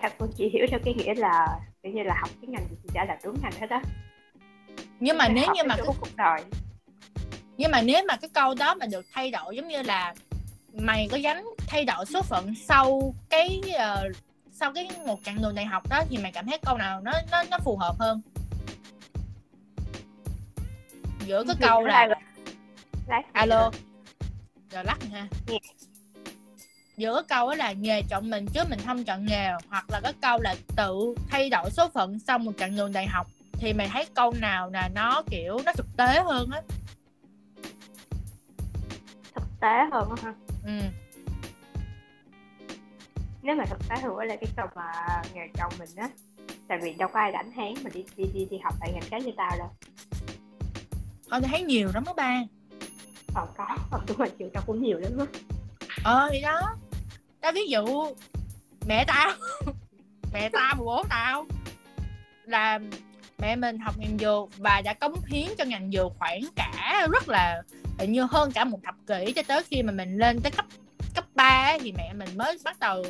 Thật cũng chỉ hiểu theo cái nghĩa là kiểu như là học cái ngành gì thì đã là đúng ngành hết á. Nhưng mà nếu như mà cái cuộc đời nhưng mà nếu mà cái câu đó mà được thay đổi giống như là mày có dám thay đổi số phận sau cái ờ, sau cái một chặng đường đại học đó thì mày cảm thấy câu nào nó nó nó phù hợp hơn? Giữa cái câu là alo. Rồi lắc ha. Nghe. giữa cái câu là nghề chọn mình chứ mình không chọn nghề hoặc là cái câu là tự thay đổi số phận sau một chặng đường đại học thì mày thấy câu nào là nó kiểu nó thực tế hơn á tế hơn ha. Ừ. nếu mà thực tế hơn là cái câu mà nghề chồng mình á tại vì đâu có ai rảnh háng mà đi đi đi, đi học tại ngành khác như tao đâu. Con thấy nhiều lắm đó ba. Còn có còn đúng là trường tao cũng nhiều lắm á. Ờ thì đó. Tao ví dụ Mẹ tao *laughs* Mẹ tao bố tao Là mẹ mình học ngành dược Và đã cống hiến cho ngành dược khoảng cả Rất là hình như hơn cả một thập kỷ Cho tới khi mà mình lên tới cấp cấp 3 Thì mẹ mình mới bắt đầu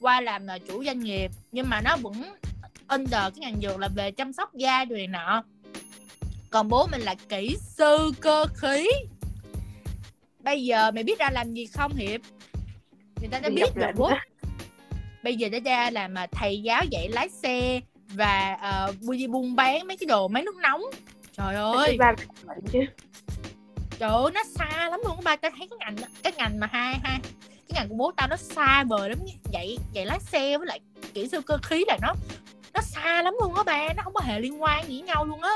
Qua làm là chủ doanh nghiệp. Nhưng mà nó vẫn under cái ngành dược là về chăm sóc da rồi nọ. Còn bố mình là kỹ sư cơ khí. Bây giờ mày biết ra làm gì không hiệp? Người ta đã biết rồi bố bây giờ đã ra làm mà thầy giáo dạy lái xe và uh, đi buôn bán mấy cái đồ máy nước nóng. Trời ơi! trời ơi nó xa lắm luôn ba tao thấy cái ngành cái ngành mà hai hai cái ngành của bố tao nó xa vời lắm dạy dạy lái xe với lại kỹ sư cơ khí là nó nó xa lắm luôn á ba nó không có hề liên quan gì với nhau luôn á.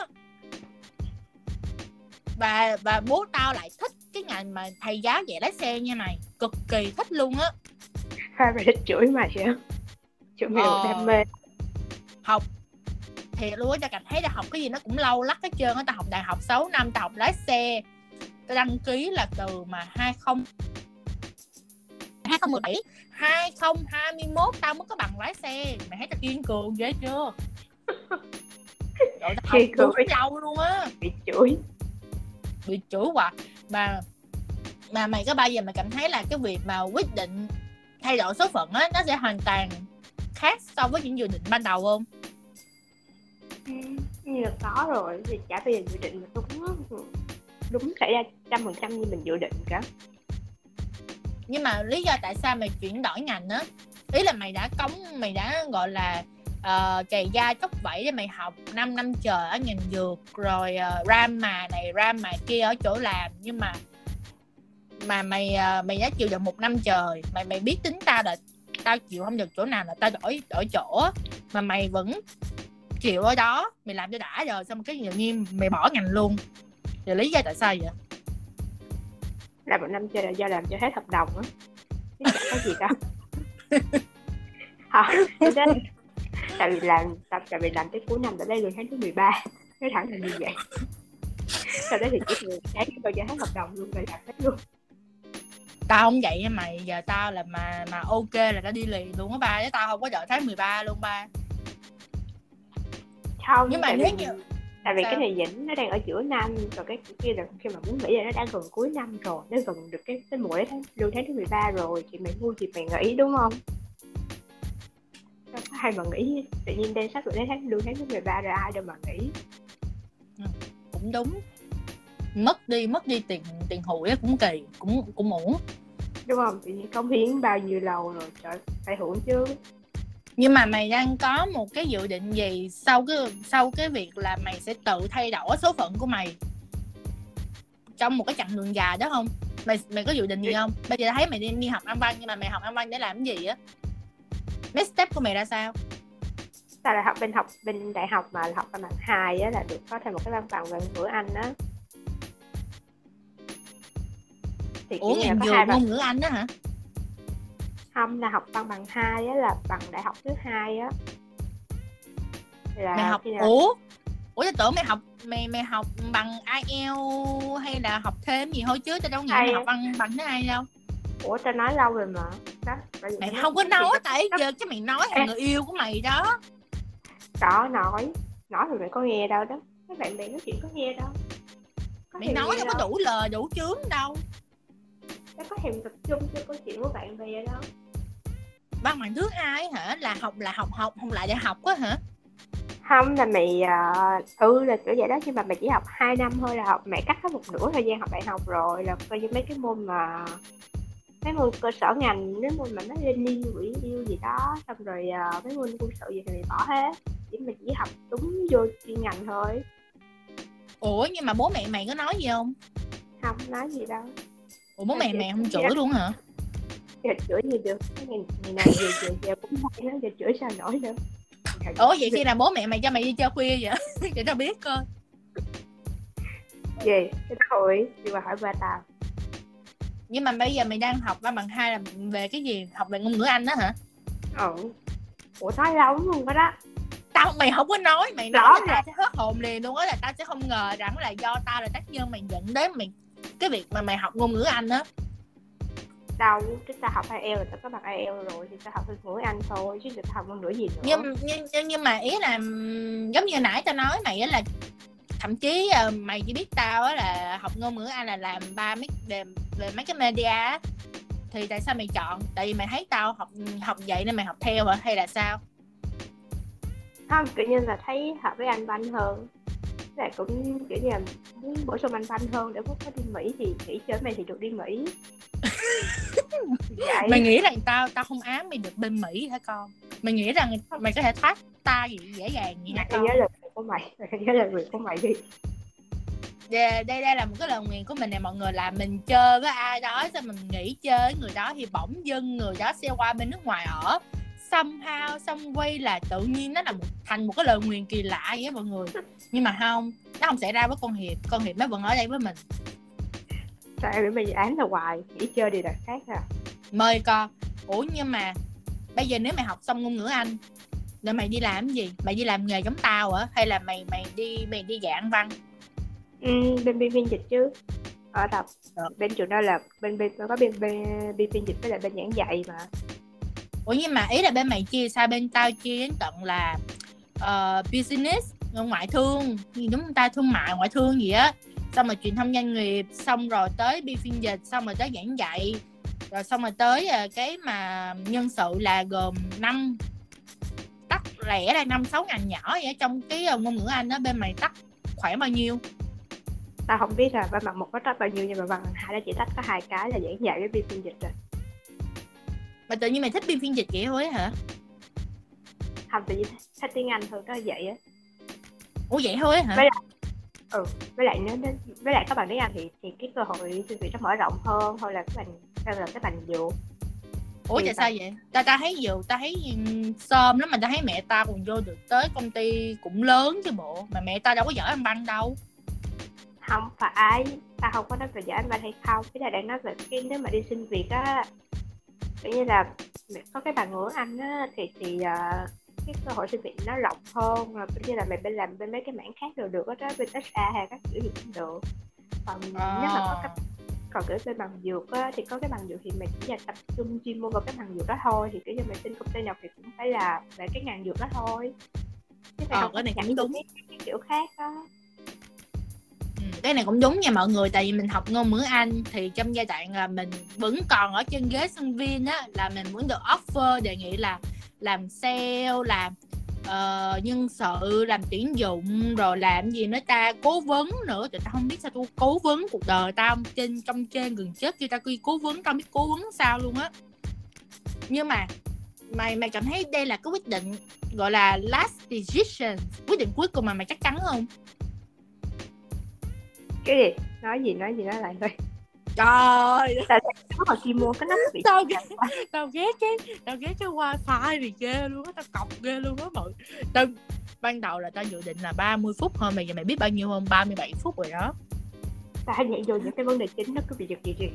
Và và bố tao lại thích cái ngành mà thầy giáo dạy lái xe nha mày cực kỳ thích luôn á. Hai mày thích chửi mày vậy chửi mày Ờ. đam mê học. Thiệt luôn á tao cảm thấy là học cái gì nó cũng lâu lắc hết trơn á. Tao học đại học 6 năm tao học lái xe. Tao đăng ký là từ mà 20 2017 2021 tao mới có bằng lái xe. Mày thấy tao kiên cường ghê chưa? Trời, tao học Kiên cường. đúng lâu luôn á. Bị chửi. Bị chửi hoài. Mà mà mày có bao giờ mày cảm thấy là cái việc mà quyết định thay đổi số phận á nó sẽ hoàn toàn khác so với những dự định ban đầu không? Ừ, như là có rồi thì chả bây giờ dự định mà đúng đúng xảy ra trăm phần trăm như mình dự định cả. Nhưng mà lý do tại sao mày chuyển đổi ngành á? Ý là mày đã cống mày đã gọi là uh, chày da chóc vẫy để mày học 5 năm trời ở ngành dược rồi uh, ra mà này ra mà kia ở chỗ làm. Nhưng mà mà mày ờ, mày đã chịu được một năm trời mày mày biết tính tao là tao chịu không được chỗ nào là tao đổi đổi chỗ. Mà mày vẫn chịu ở đó. Mày làm cho đã rồi xong cái tự nhiên mày bỏ ngành luôn. Thì lý do tại sao vậy? Làm một năm chơi là do làm cho hết hợp đồng á. Có gì đâu. *laughs* Không đó tại vì làm tập tại vì làm tới cuối năm tại đây lương tháng thứ 13 nói thẳng là như vậy. Sau đó thì chỉ được tháng bao giờ hết hợp đồng luôn rồi làm hết luôn tao không vậy nha mày giờ tao là mà mà ok là tao đi liền luôn á ba chứ tao không có đợi tháng 13 luôn ba. Không nhưng mà nếu như tại vì cái sao? này dĩnh nó đang ở giữa năm rồi cái kia là khi mà muốn nghỉ là nó đang gần cuối năm rồi nó gần được cái cái mùa đấy tháng lương tháng thứ 13 rồi thì mày vui thì mày nghỉ đúng không? Đâu có ai mà nghỉ tự nhiên đang sắp đến tháng lương tháng thứ 13 rồi ai đâu mà nghỉ cũng đúng mất đi mất đi tiền tiền hụi á cũng kỳ cũng cũng uổng đúng không? Tự nhiên cống hiến bao nhiêu lâu rồi trời phải hưởng chứ. Nhưng mà mày đang có một cái dự định gì sau cái sau cái việc là mày sẽ tự thay đổi số phận của mày? Trong một cái chặng đường dài đó không? Mày mày có dự định gì không? Bây giờ thấy mày đi, đi học âm văn nhưng mà mày học âm văn để làm cái gì á? Next step của mày ra sao? Tại là học bên học bên đại học mà học văn bằng hai á là được có thêm một cái văn bằng về ngữ anh á thì ủa là ngành có dược hai bằng ngôn ngữ anh đó hả? Không là học văn bằng hai á là bằng đại học thứ hai á. Là mày học nào- ủa? Ủa tao tưởng mày học mày mày học bằng IELTS hay là học thêm gì thôi chứ? Tao đâu nghĩ mày học bằng bằng thứ hai đâu. Ủa tao nói lâu rồi mà. Đó mày nó- không có thì nói nó- tại giờ cái mày nói thằng Ê. người yêu của mày đó. Có nói. Nói rồi mày có nghe đâu đó. Các bạn bè nói chuyện có nghe đâu. Có mày nói đâu có đủ lời đủ chướng đâu Đâu có thèm tập trung cho câu chuyện của bạn bè đâu văn bằng thứ hai hả? Là học là học học không lại đại học á hả? Không là mày à, ừ là kiểu vậy đó nhưng mà mày chỉ học 2 năm thôi là học mày cắt hết một nửa thời gian học đại học rồi là coi như mấy cái môn mà mấy môn cơ sở ngành mấy môn mà nó lên liên quỹ yêu gì đó xong rồi à, mấy môn quân sự gì thì mày bỏ hết chỉ mày chỉ học đúng vô chuyên ngành thôi. Ủa nhưng mà bố mẹ mày có nói gì không? Không nói gì đâu ủa bố mẹ chị- mày không chửi luôn hả? Giờ chửi gì được? Cái ngày, ngày nào giờ giờ giờ cũng hay đó giờ chửi sao nổi nữa ủa vậy khi nào bố mẹ mày cho mày đi chơi khuya vậy? *laughs* Để tao biết coi. Gì? Cái thôi đi qua hỏi ba tao nhưng mà bây giờ mày đang học văn bằng hai là về cái gì? Học về ngôn ngữ anh đó hả? Ừ. Ủa nói lâu lắm luôn đó đó. Tao mày không có nói mày nói tao sẽ hết hồn liền luôn á là tao sẽ không ngờ rằng là do tao là tác nhân mày dẫn đến mày cái việc mà mày học ngôn ngữ anh á. Đâu chúng ta học IELTS là tao có bằng IELTS rồi thì tao học ngôn ngữ Anh thôi chứ tao học ngôn ngữ gì nữa? Nhưng nhưng nhưng, mà ý là giống như nãy tao nói mày á là thậm chí ờ, mày chỉ biết tao á là học ngôn ngữ anh là làm ba mấy về, về mấy cái media thì tại sao mày chọn? Tại vì mày thấy tao học học vậy nên mày học theo hả? Hay là sao? Không tự nhiên là thấy hợp với anh văn hơn Lại cũng kiểu như là muốn bổ sung anh văn hơn để có đi Mỹ thì nghỉ chơi mày thì được đi Mỹ. Vậy. Mày nghĩ rằng tao tao không ám mày được bên mỹ hả con? Mày nghĩ rằng mày có thể thoát ta gì dễ dàng vậy hả con? nhớ lời của mày nhớ lời người của mày đi. Đây, đây đây là một cái lời nguyền của mình nè mọi người là mình chơi với ai đó xong mình nghỉ chơi người đó thì bỗng dưng người đó sẽ qua bên nước ngoài ở somehow xong quay là tự nhiên nó là một thành một cái lời nguyền kỳ lạ vậy á mọi người. Nhưng mà không nó không xảy ra với con hiệp. Con hiệp nó vẫn ở đây với mình. Sao em nghĩ mày án là hoài nghỉ chơi đi là khác à. Mời con. Ủa nhưng mà bây giờ nếu mày học xong ngôn ngữ anh rồi mày đi làm cái gì? Mày đi làm nghề giống tao hả? Hay là mày mày đi mày đi giảng văn? Ừ, bên biên biên dịch chứ. Ở Được. bên trường đó là bên bên có bên bên biên biên dịch với lại bên giảng dạy mà ủa nhưng mà ý là bên mày chia sao? Bên tao chia đến tận là uh, business ờ, ngoại thương gì chúng ta thương mại ngoại thương gì á. Xong rồi truyền thông doanh nghiệp xong rồi tới biên phiên dịch xong rồi tới giảng dạy rồi xong rồi tới ờ, cái mà nhân sự là gồm năm tắt lẻ là năm sáu ngành nhỏ vậy trong cái ngôn ngữ anh đó bên mày tắt khoảng bao nhiêu? Tao không biết là bên mặt một có tách bao nhiêu nhưng mà bằng hai đó chỉ tách có hai cái là giảng dạy với biên phiên dịch rồi mà tự nhiên mày thích biên phiên dịch vậy thôi hả? Không tự nhiên thích tiếng Anh hơn đó vậy á. Ủa vậy thôi hả? Với với lại nếu với lại các bạn tiếng Anh thì thì cái cơ hội xin việc nó mở rộng hơn thôi là các bạn theo là các bạn dược ủa Thì tại sao? vậy? Ta ta thấy nhiều ta thấy sơm lắm mà ta thấy mẹ ta còn vô được tới công ty cũng lớn chứ bộ. Mà mẹ ta đâu có giỏi ăn băng đâu. Không phải ta không có nói về giỏi anh banh hay không. Cái là đang nói về cái nếu mà đi xin việc á kiểu như là có cái bằng ngữ anh á thì thì uh, cái cơ hội xin việc nó rộng hơn rồi như là mày bên làm bên mấy cái mảng khác đều được đó bên HR hay các kiểu gì cũng được. Còn à. nếu mà có cái còn kiểu bên bằng dược á, thì có cái bằng dược thì mày chỉ là tập trung chuyên môn vào cái bằng dược đó thôi thì kiểu như mày xin công ty nào thì cũng phải là về cái ngành dược đó thôi. Chứ ờ, không cái này cũng đúng. cái, cái kiểu khác đó cái này cũng đúng nha mọi người tại vì mình học ngôn ngữ Anh thì trong giai đoạn là mình vẫn còn ở trên ghế sinh viên á là mình muốn được offer đề nghị là làm sale làm uh, nhân sự làm tuyển dụng rồi làm gì nữa ta cố vấn nữa. Tụi tao không biết sao tôi cố vấn cuộc đời tao trên trong trên gần chết khi tao quy cố vấn tao biết cố vấn sao luôn á. Nhưng mà mày mày cảm thấy đây là cái quyết định gọi là last decision quyết định cuối cùng mà mày chắc chắn không? Cái gì? Nói gì nói gì nói lại thôi trời tại sao mà kim mua cái nắp bị tao ghét tao ghét cái tao ghét cái wifi thì ghê luôn á tao cọc ghê luôn á mọi tao ban đầu là tao dự định là 30 phút thôi mày giờ mày biết bao nhiêu không? 37 phút rồi đó. Tao nhảy vô những cái vấn đề chính nó cứ bị giật gì gì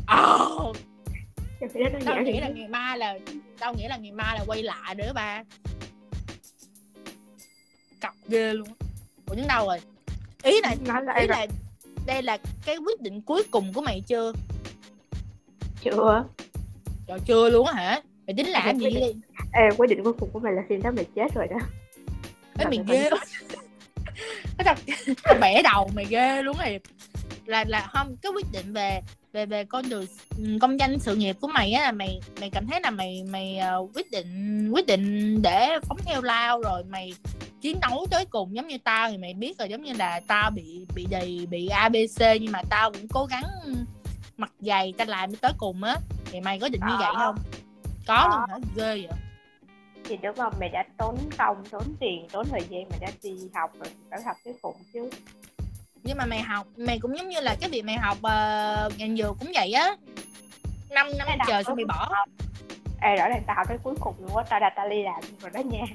oh. tao nghĩ là ngày mai là tao nghĩ là ngày mai là quay lại nữa ba. Cọc ghê luôn ủa đến đâu rồi? Ý này ý là đây là cái quyết định cuối cùng của mày chưa? Chưa. Trời chưa luôn á hả? Mày tính làm gì? đi Ê, quyết định cuối cùng của mày là phim đó mày chết rồi đó. Ê, mày ghê tao bẻ đầu mày ghê luôn rồi là là không cái quyết định về về về con đường ừ, công danh sự nghiệp của mày á là mày mày cảm thấy là mày mày uh, quyết định quyết định để phóng theo lao rồi mày chiến đấu tới cùng giống như tao thì mày biết rồi giống như là tao bị bị đầy bị abc nhưng mà tao cũng cố gắng mặt dày tao làm tới cùng á. Thì mày có định như vậy không? Có luôn hả? Ghê vậy. Thì đúng không mày đã tốn công tốn tiền tốn thời gian mày đã đi học rồi phải học tới cùng chứ nhưng mà mày học mày cũng giống như là cái việc mày học uh, ngành dược cũng vậy á. Năm năm chờ xong mày bỏ? Ê, rõ ràng tao học tới cuối cùng luôn á tao đã tao đi làm rồi đó nha.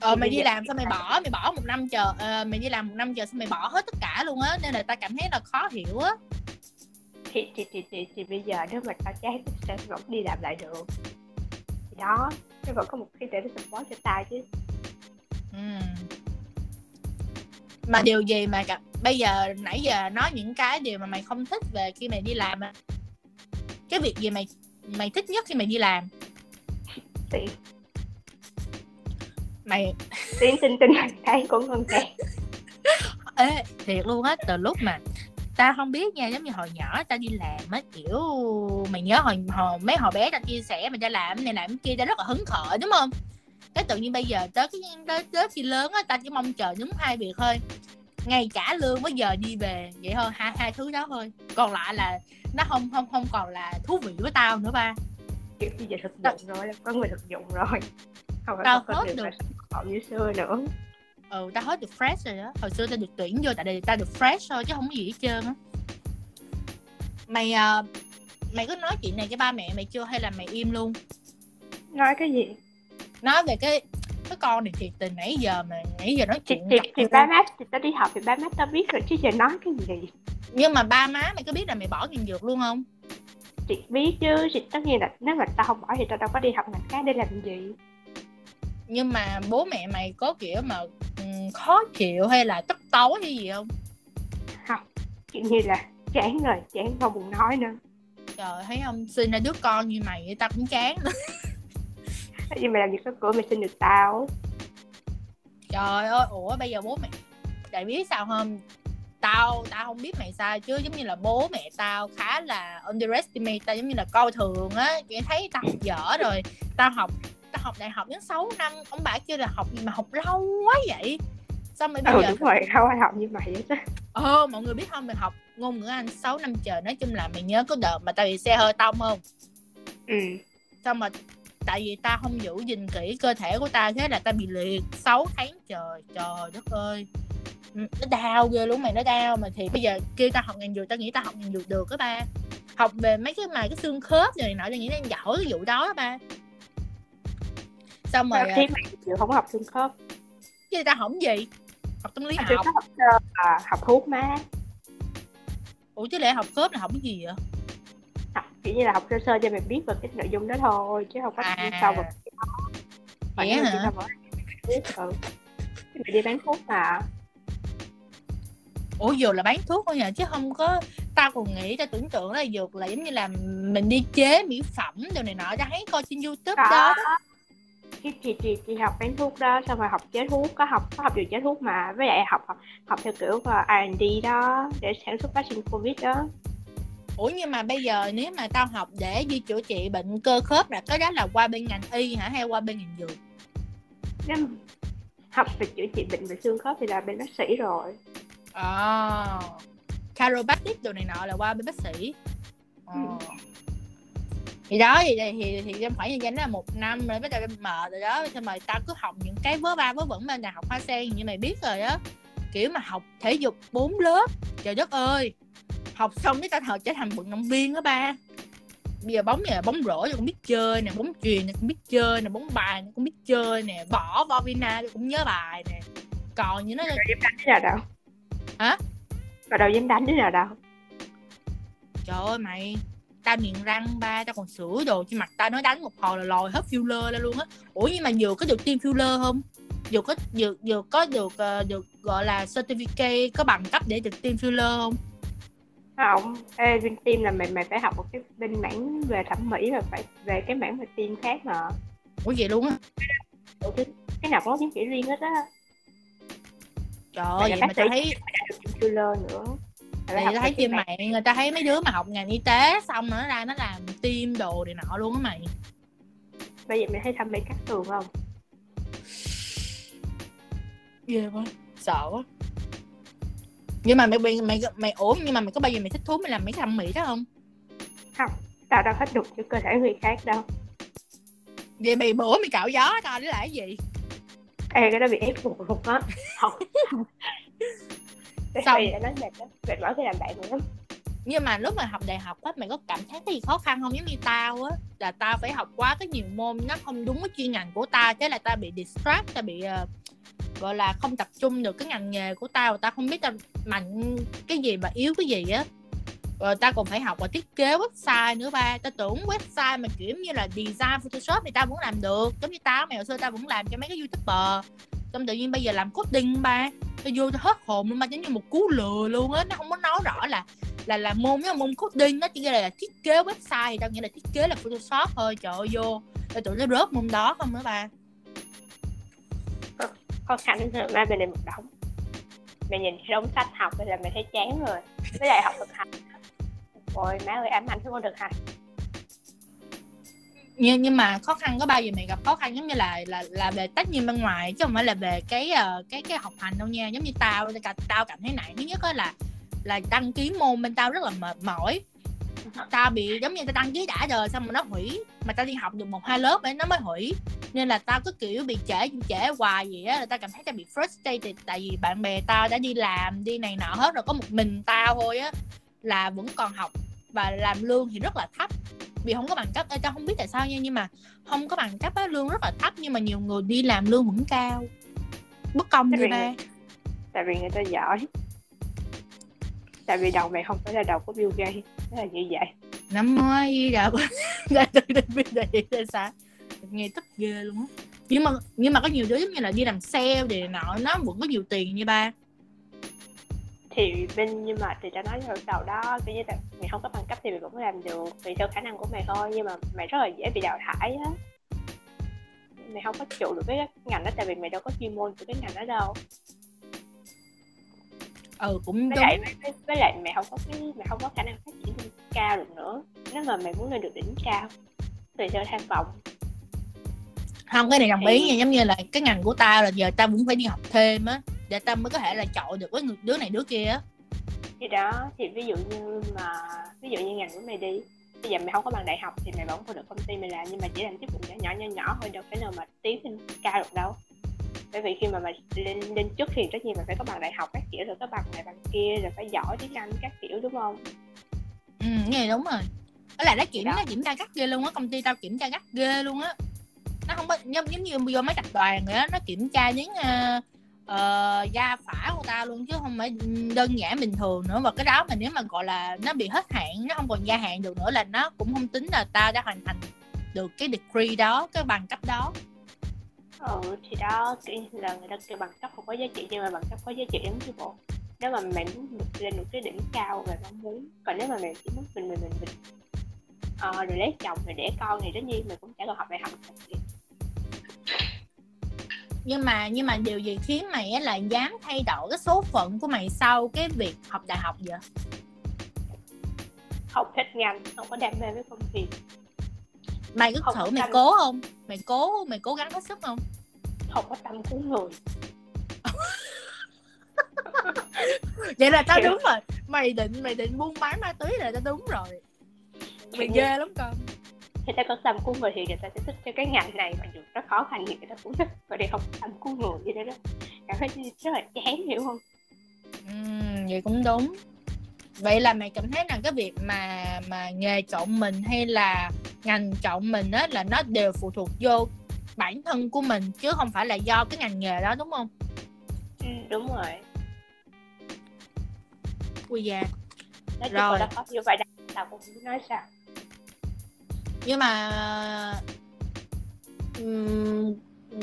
Ờ mày đi làm xong mày bỏ? Mày bỏ một năm chờ uh, mày đi làm một năm chờ xong mày bỏ hết tất cả luôn á nên là tao cảm thấy là khó hiểu á. Thì, thì, thì, thì, thì bây giờ nếu mà tao chán thì sẽ vẫn đi làm lại được. Thì đó nó vẫn có một cái để support cho tao chứ. Ừ. mà điều gì mà gặp bây giờ nãy giờ nói những cái điều mà mày không thích về khi mày đi làm cái việc gì mày mày thích nhất khi mày đi làm? Tiền. Mày tiền tin tin thấy cũng hơn tiền ê thiệt luôn á từ lúc mà ta không biết nha giống như hồi nhỏ ta đi làm á kiểu mày nhớ hồi, hồi mấy hồi bé ta chia sẻ mày ta làm này làm kia ta rất là hứng khởi đúng không cái tự nhiên bây giờ tới cái tới, tới khi lớn á ta chỉ mong chờ đúng hai việc thôi. Ngày trả lương với giờ đi về vậy thôi hai hai thứ đó thôi. Còn lại là nó không không không còn là thú vị với tao nữa ba. Kiểu bây giờ thực dụng rồi có người thực dụng rồi. Không phải tao hết được. họ như xưa nữa. Ừ tao hết được fresh rồi đó. Hồi xưa tao được tuyển vô tại đây tao được fresh thôi chứ không có gì hết trơn á. Mày uh, mày có nói chuyện này cho ba mẹ mày chưa hay là mày im luôn? Nói cái gì nói về cái cái con này thiệt tình nãy giờ mà nãy giờ nói chuyện thì, thì, thì ba má thì tao đi học thì ba má tao biết rồi chứ giờ nói cái gì? Nhưng mà ba má mày có biết là mày bỏ ngành dược luôn không? Chị biết chứ chị tất nhiên là nếu mà tao không bỏ thì tao đâu có đi học ngành khác để làm gì. Nhưng mà bố mẹ mày có kiểu mà um, khó chịu hay là tức tối hay gì không? Không kiểu như là chán rồi chán không buồn nói nữa. Trời thấy không? Sinh ra đứa con như mày tao cũng chán. nữa *laughs* nhưng mà làm gì có cửa mày sinh được tao. Trời ơi ủa bây giờ bố mẹ tại biết sao không? Tao tao không biết mày sao chứ giống như là bố mẹ tao khá là underestimate tao giống như là coi thường á. Chỉ thấy tao học dở rồi. Tao học tao học đại học đến 6 năm ông bà kêu là học gì mà học lâu quá vậy? Xong rồi bây ừ, giờ đúng rồi không ai học như mày hết á. Ờ mọi người biết không mày học ngôn ngữ anh 6 năm trời nói chung là mày nhớ có đợt mà tao bị xe hơi tông không? Ừ. Xong mà tại vì tao không giữ gìn kỹ cơ thể của tao thế là tao bị liệt 6 tháng. Trời trời đất ơi. Ừ, nó đau ghê luôn mày nó đau mà thì bây giờ kêu tao học ngành dược tao nghĩ tao học ngành dược được các ba. Học về mấy cái mà cái xương khớp rồi này nọ cho những đang giỏi cái vụ đó ba. Xong rồi Sao thiên mày chịu không có học xương khớp? Chứ ta không gì học tâm lý Học. học, à, học thuốc má. Ủa chứ lẽ học khớp là học cái gì vậy kiểu như là học sơ sơ cho mày biết về cái nội dung đó thôi chứ không có À. đi sâu vào cái đó. Vậy chỉ hả? thuốc ừ. Đi bán thuốc mà. Ủa dược là bán thuốc thôi nhờ chứ không có tao còn nghĩ tao tưởng tượng là dược là giống như là mình đi chế mỹ phẩm đồ này nọ tao thấy coi trên youtube đó, đó đó. thì chị chị chị học bán thuốc đó xong rồi học chế thuốc có học có học điều chế thuốc mà. Với lại học học, học theo kiểu uh, R&D đó để sản xuất vaccine covid đó ủa nhưng mà bây giờ nếu mà tao học để đi chữa trị bệnh cơ khớp là cái đó là qua bên ngành y hả hay qua bên ngành dược? Mà học về chữa trị bệnh về xương khớp thì là bên bác sĩ rồi. À chiropractic đồ này nọ là qua bên bác sĩ. Ừ. thì đó thì thì thì, trong khoảng thời gian đó là một năm rồi bắt đầu em mệt rồi đó. Xong rồi tao cứ học những cái vớ va vớ vẩn bên đại học hoa sen như mày biết rồi á kiểu mà học thể dục 4 lớp. Trời đất ơi học xong cái tao thật trở thành vận động viên đó ba. Bây giờ bóng này là bóng rổ tôi cũng biết chơi nè bóng chuyền này cũng biết chơi nè bóng bài này cũng biết chơi nè võ vovina tôi cũng nhớ bài nè. Còn như nó dám đánh đứa nào đâu? Hả? và đâu dám đánh nào đâu? Trời ơi mày tao niềng răng ba tao còn sửa đồ trên mặt tao nói đánh một hồi là lòi hết filler ra luôn á. Ủa nhưng mà vừa có được tiêm filler không? Vừa có vừa, vừa có được ờ, được gọi là certificate có bằng cấp để được tiêm filler không không. Ê bên team là mày mày phải học một cái bên mảng về thẩm mỹ và phải về cái mảng về team khác mà. Ủa vậy luôn á? Cái, cái nào cũng có chứng chỉ riêng hết á. Trời Mày ơi vậy mà sĩ. thấy tiêm filler nữa. Mày tao thấy trên mạng người ta thấy mấy đứa mà học ngành y tế xong rồi nó ra nó làm tiêm đồ này nọ luôn á mày. Bây giờ mày thấy thẩm mỹ cắt tường không? Ghê quá. Sợ quá nhưng mà mày mày mày mày ủa nhưng mà mày có bao giờ mày thích thú mày làm mấy cái thẩm mỹ đó không? Tao đâu hết đụng cho cơ thể người khác đâu. Vậy mày bữa mày cạo gió tao để lại cái gì? Ê cái đó bị ép buộc luôn á. Không. Bây giờ nói mệt lắm mệt mỏi khi làm bạn nữa lắm. Nhưng mà lúc mà học đại học á mày có cảm thấy cái gì khó khăn không? Giống như tao á là tao phải học quá cái nhiều môn nó không đúng với chuyên ngành của tao thế là tao bị distract tao bị ờ, gọi là không tập trung được cái ngành nghề của tao tao không biết tao mạnh cái gì mà yếu cái gì á. Rồi tao còn phải học và thiết kế website nữa ba. Tao tưởng website mà kiểu như là design photoshop thì tao vẫn làm được giống như tao mày hồi xưa tao vẫn làm cho mấy cái youtuber. Xong tự nhiên bây giờ làm coding ba tao vô tao hết hồn luôn ba giống như một cú lừa luôn á. Nó không có nói rõ là là là môn đó môn coding nó chỉ là, là thiết kế website thì tao nghĩ là thiết kế là photoshop thôi trời ơi vô. Tao tưởng nó rớt môn đó không nữa ba khó khăn má ra bên này một đống. Mày nhìn đống sách học thì là mày thấy chán rồi. Với lại học thực hành. Ôi má ơi ám ảnh không có thực hành. Nhưng nhưng mà khó khăn có bao giờ mày gặp khó khăn? Giống như là là là về tất nhiên bên ngoài chứ không phải là về cái ờ, cái cái học hành đâu nha. Giống như tao tao, cảm thấy nặng thứ nhất là là đăng ký môn bên tao rất là mệt mỏi tao bị giống như tao đăng ký đã rồi xong mà nó hủy. Mà tao đi học được một hai lớp ấy nó mới hủy. Nên là tao cứ kiểu bị trễ trễ hoài vậy á là tao cảm thấy tao bị frustrated. Tại vì bạn bè tao đã đi làm đi này nọ hết rồi có một mình tao thôi á là vẫn còn học. Và làm lương thì rất là thấp. Vì không có bằng cấp Ê, tao không biết tại sao nha nhưng mà không có bằng cấp á lương rất là thấp nhưng mà nhiều người đi làm lương vẫn cao. Bất công Tại vì ba. tại vì người ta giỏi tại vì đầu mày không phải là đầu của Bill Gates nó là như vậy. Năm mới đã đã từ đến bây giờ là sao? Nghe tức ghê luôn á. Nhưng mà nhưng mà có nhiều đứa giống như là đi làm sale để nọ nó vẫn có nhiều tiền như ba. Thì bên nhưng mà thì ta nói ở đầu đó kiểu như là mày không có bằng cấp thì mày vẫn làm được tùy theo khả năng của mày thôi nhưng mà mày rất là dễ bị đào thải á. Mày không có trụ được cái ngành đó tại vì mày đâu có chuyên môn của cái ngành đó đâu ừ cũng với đúng. lại với, với lại mày không có cái mày không có khả năng phát triển lên cao được nữa. Nếu mà mày muốn lên được đỉnh cao tùy theo tham vọng. Không cái này đồng ý Thì- nha. Giống như là cái ngành của tao là giờ tao vẫn phải đi học thêm á để tao mới có thể là chọi được với người đứa này đứa kia á. Thì đó thì ví dụ như mà ví dụ như ngành của mày đi. Bây giờ mày không có bằng đại học thì mày vẫn có được công ty mày làm nhưng mà chỉ làm chức vụ nhỏ nhỏ nhỏ nhỏ thôi đâu phải nào mà tiến lên cao được đâu bởi vì khi mà mày lên lên chức thì tất nhiên mày phải có bằng đại học các kiểu rồi có bằng này bằng kia rồi phải giỏi tiếng anh các kiểu đúng không? Ừ nghe đúng rồi. Đó là nó kiểm Đó. nó kiểm tra gắt ghê luôn á công ty tao kiểm tra gắt ghê luôn á. Nó không có giống giống như vô mấy tập đoàn vậy á nó kiểm tra đến uh, uh, da phả của tao luôn chứ không phải đơn giản bình thường nữa. Và cái đó mà nếu mà gọi là nó bị hết hạn nó không còn gia hạn được nữa là nó cũng không tính là tao đã hoàn thành được cái degree đó cái bằng cấp đó ừ thì đó kiểu như là người ta kêu bằng cấp không có giá trị nhưng mà bằng cấp có giá trị lắm chứ bộ. Nếu mà mày muốn được lên được cái đỉnh cao về mong muốn còn nếu mà mày chỉ muốn mình mình mình mình ờ, rồi lấy chồng rồi đẻ con thì tất nhiên mày cũng chả còn học đại học nhưng mà nhưng mà điều gì khiến mày á là dám thay đổi cái số phận của mày sau cái việc học đại học vậy? Không thích ngành không có đam mê với công việc mày cứ Không thử mày tâm. cố không? Mày cố mày cố gắng hết sức không? Không có tâm cứu người. *laughs* Vậy là tao đúng rồi. Mày định mày định buôn bán ma túy là tao đúng rồi. Mày như- ghê lắm con. Người ta có tâm cứu người thì người ta sẽ thích cho cái ngành này mà dù nó khó khăn thì người ta cũng thích. Còn đây không tâm cứu người gì đó đó cảm thấy rất là chán hiểu không? Ừm, vậy cũng đúng vậy là mày cảm thấy là cái việc mà mà nghề chọn mình hay là ngành chọn mình á là nó đều phụ thuộc vô bản thân của mình chứ không phải là do cái ngành nghề đó đúng không? Ừ, đúng rồi. Ui da. Nói Rồi. là như vậy tao cũng nói sao. Nhưng mà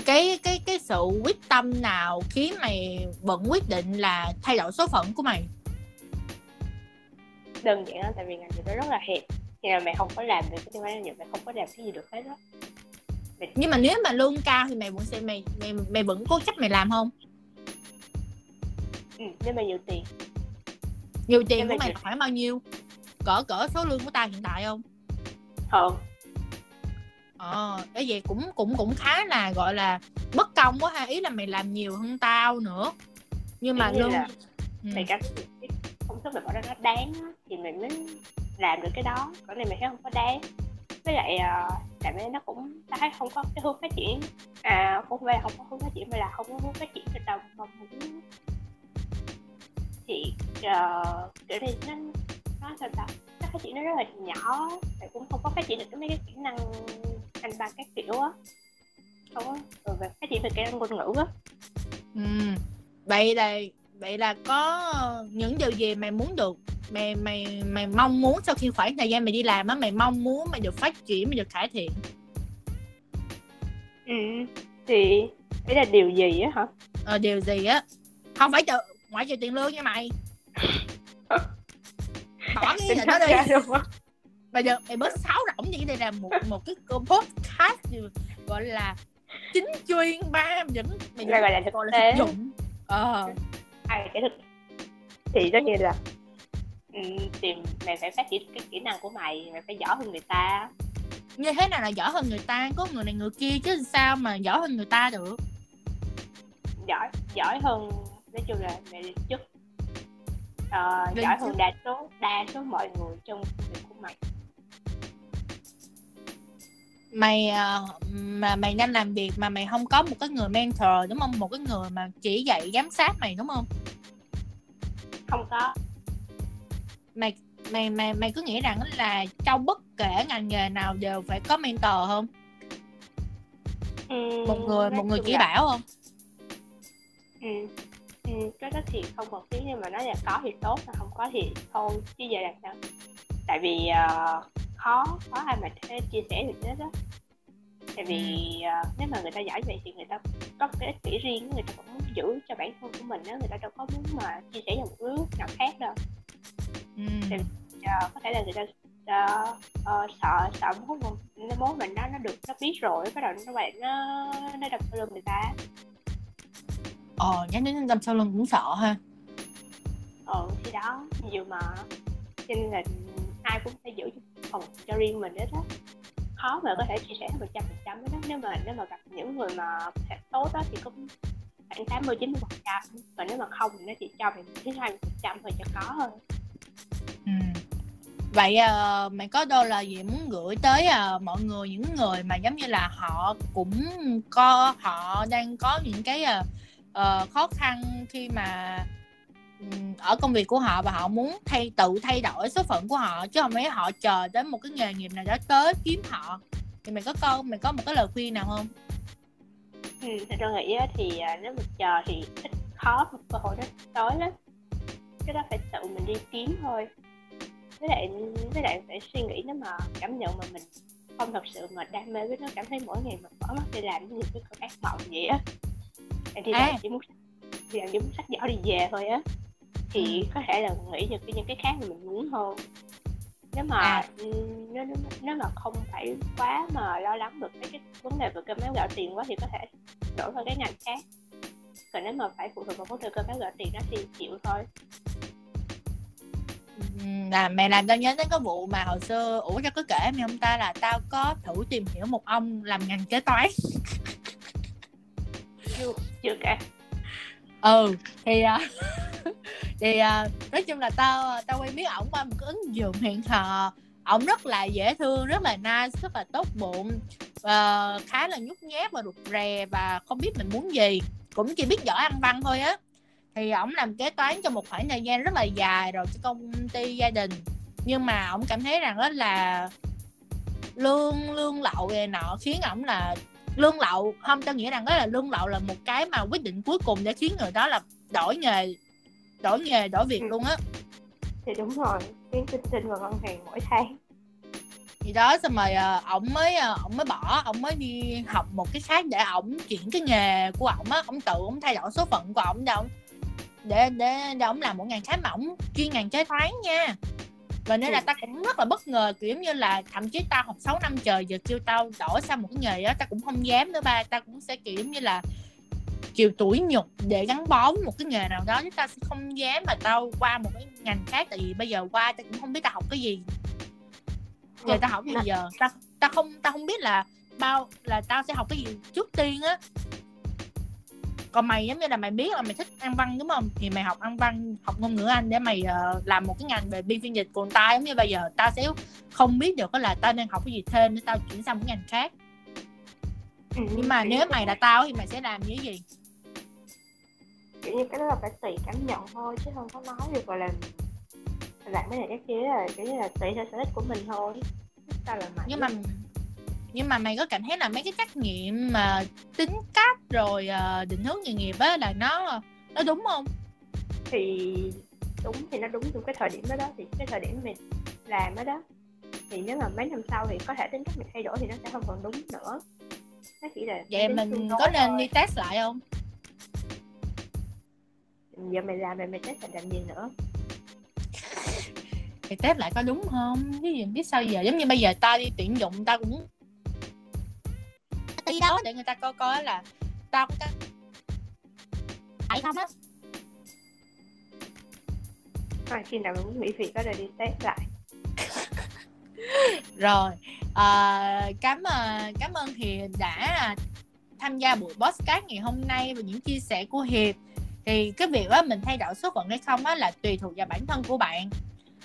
cái cái cái sự quyết tâm nào khiến mày vẫn quyết định là thay đổi số phận của mày đơn giản là tại vì ngành này nó rất là hẹp. Thì là mày không có làm được cái điều này mày không có làm cái gì được hết đó nhưng mà nếu mà lương cao thì mày vẫn sẽ mày mày mày vẫn cố chấp mày làm không? Ừ, nếu mà nhiều tiền. Nhiều tiền mà của mày là khoảng bao nhiêu? Cỡ cỡ số lương của tao hiện tại không? Hơn ờ cái vậy cũng cũng cũng khá là gọi là bất công quá ha. Ý là mày làm nhiều hơn tao nữa. Nhưng mà lương là ừ. mày cảm thấy cái thức bỏ ra nó đáng thì mình mới làm được cái đó. Còn này mình thấy không có đáng. Với lại uh, tại vì nó cũng ta thấy không có cái hướng phát triển. À không phải là không có hướng phát triển mà là không có hướng phát triển từ đầu mà muốn thì uh, kiểu thì nó nó sao ta nó phát triển nó rất là nhỏ mày cũng không có phát triển được cái mấy cái kỹ năng anh ba các kiểu á. Không có rồi về phát triển về kỹ năng ngôn ngữ á. Ừ. vậy là vậy là có những điều gì mày muốn được mày mày mày mong muốn sau khi khoảng thời gian mày đi làm á mày mong muốn mày được phát triển mày được cải thiện? Ừ thì đấy là điều gì á hả? Ờ, điều gì á? Không phải trừ ngoại trừ tiền lương nha mày. *laughs* Bỏ cái gì đó đi. bây giờ mày bớt sáo rỗng như đây là một một cái cô podcast gọi là chính chuyên ba vẫn mày gọi là thực tế. dụng. Ờ ai cái thực thì tất nhiên là ừ, thì mày phải phát triển cái kỹ năng của mày mày phải giỏi hơn người ta. Như thế nào là giỏi hơn người ta? Có người này người kia chứ sao mà giỏi hơn người ta được? Giỏi giỏi hơn nói chung là mày đi chức Ờ, giỏi hơn đa số đa số mọi người trong việc của mày mày ờ, mà mày đang làm việc mà mày không có một cái người mentor đúng không? Một cái người mà chỉ dạy giám sát mày đúng không? Không có. Mày mày mày mày cứ nghĩ rằng là trong bất kể ngành nghề nào đều phải có mentor không? Ừ, một người một người chỉ là- bảo không? Ừ, ừ, cái đó thì không một tí nhưng mà nói là có thì tốt mà không có thì thôi chứ giờ làm sao? Tại vì ờ, khó khó ai mà chia sẻ được hết á. Tại vì ờ, nếu mà người ta giỏi vậy thì người ta có cái ích kỷ riêng người ta cũng muốn giữ cho bản thân của mình đó người ta đâu có muốn mà chia sẻ cho một nước nào khác đâu. Ừ. Ờ, có thể là người ta ờ, ờ, sợ sợ mình nó mốt mình nó nó được nó biết rồi bắt đầu nó vậy nó nó đập vào lưng người ta. Ờ nhắc đến đâm sau lưng cũng sợ ha. Ờ thì đó nhiều mà cho nên là ai cũng phải giữ phần cho riêng mình hết á. Khó mà có thể chia sẻ một trăm phần trăm đó nếu mà nếu mà gặp những người mà sẽ tốt đó thì cũng khoảng tám mươi chín mươi phần trăm. Còn nếu mà không thì nó chỉ cho mình thứ hai phần trăm thôi cho có thôi. Ừ. vậy uh, mày có đôi lời gì muốn gửi tới uh, mọi người những người mà giống như là họ cũng có họ đang có những cái uh, uh, khó khăn khi mà ở công việc của họ và họ muốn thay tự thay đổi số phận của họ chứ không phải họ chờ đến một cái nghề nghiệp nào đó tới kiếm họ. Thì mày có câu mày có một cái lời khuyên nào không? Ừ, tôi nghĩ thì à, nếu mà chờ thì ít khó một cơ hội đó tới lắm. Cái đó phải tự mình đi kiếm thôi. Với lại với lại phải suy nghĩ nếu mà cảm nhận mà mình không thật sự mà đam mê với nó cảm thấy mỗi ngày mà mở mắt đi làm như cái con ác mộng vậy á. Thì à. chỉ muốn thì làm chỉ muốn sách giỏ đi về thôi á thì ừ. có thể là nghĩ những cái những cái khác mà mình muốn hơn. Nếu mà à. nếu, nếu nếu mà không phải quá mà lo lắng được mấy cái vấn đề về cơm áo gạo tiền quá thì có thể đổi sang cái ngành khác. Còn nếu mà phải phụ thuộc vào vấn đề cơm áo gạo tiền đó thì chịu thôi. Là mẹ làm tao nhớ đến cái vụ mà hồi xưa ủa cho có kể mày không ta là tao có thử tìm hiểu một ông làm ngành kế toán. Chưa chưa kể. Ừ thì uh, *laughs* thì uh, nói chung là tao à, tao quen biết ổng qua một cái ứng dụng hẹn hò, ổng rất là dễ thương rất là nice rất là tốt bụng uh, khá là nhút nhát và rụt rè và không biết mình muốn gì. Cũng chỉ biết giỏi ăn văn thôi á. Thì ổng làm kế toán cho một khoảng thời gian rất là dài rồi cho công ty gia đình. Nhưng mà ổng cảm thấy rằng đó là lương lương lậu này nọ khiến ổng là lương lậu không tao nghĩ rằng đó là lương lậu là một cái mà quyết định cuối cùng để khiến người đó là đổi nghề đổi nghề đổi việc luôn á. Thì đúng rồi khiến sinh sinh vào ngân hàng mỗi tháng. Thì đó xong rồi uh, ổng mới uh, ổng mới bỏ ổng mới đi học một cái khác để ổng chuyển cái nghề của ổng á. Ổng tự ổng thay đổi số phận của ổng đâu để để để ổng làm một ngành khác mà ổng chuyên ngành kế toán nha. Và nên là ừ. tao cũng rất là bất ngờ kiểu như là thậm chí tao học 6 năm trời giờ kêu tao đổi sang một cái nghề đó tao cũng không dám nữa ba. Tao cũng sẽ kiểu như là chịu tuổi nhục để gắn bó với một cái nghề nào đó chứ tao sẽ không dám mà tao qua một cái ngành khác tại vì bây giờ qua tao cũng không biết tao học cái gì. Giờ tao học cái gì giờ? Tao tao không tao không biết là bao là tao sẽ học cái gì trước tiên á. Còn mày giống như là mày biết là mày thích ăn văn đúng không? Thì mày học ăn văn học ngôn ngữ anh để mày uh, làm một cái ngành về biên phiên dịch còn tao giống như bây giờ tao sẽ không biết được là tao nên học cái gì thêm để tao chuyển sang một ngành khác. Ừ, nhưng mà nếu mày là tao thì mày sẽ làm như gì kiểu như cái đó là phải tùy cảm nhận thôi chứ không có nói được gọi là làm cái này cái kia là kiểu như là tùy theo sở thích của mình thôi. Sao là mày. Nhưng mà nhưng mà mày có cảm thấy là mấy cái trách nhiệm mà tính cách rồi uh, định hướng nghề nghiệp á là nó nó đúng không? Thì đúng thì nó đúng trong cái thời điểm đó đó thì cái thời điểm mình làm đó đó thì nếu mà mấy năm sau thì có thể tính cách mình thay đổi thì nó sẽ không còn đúng nữa. Nó chỉ là vậy mình có nên thôi. đi test lại không giờ mày làm mày mày test làm gì nữa? Thì test lại có đúng không? Cái gì biết sao giờ? Giống như bây giờ ta đi tuyển dụng ta cũng đi đó để người ta coi coi là tao có cái phải không á? Rồi khi nào muốn nghỉ việc đó rồi đi test lại. *laughs* Rồi à, cảm ơn cảm ơn hiền đã tham gia buổi podcast ngày hôm nay và những chia sẻ của hiệp thì cái việc đó mình thay đổi số phận hay không á là tùy thuộc vào bản thân của bạn.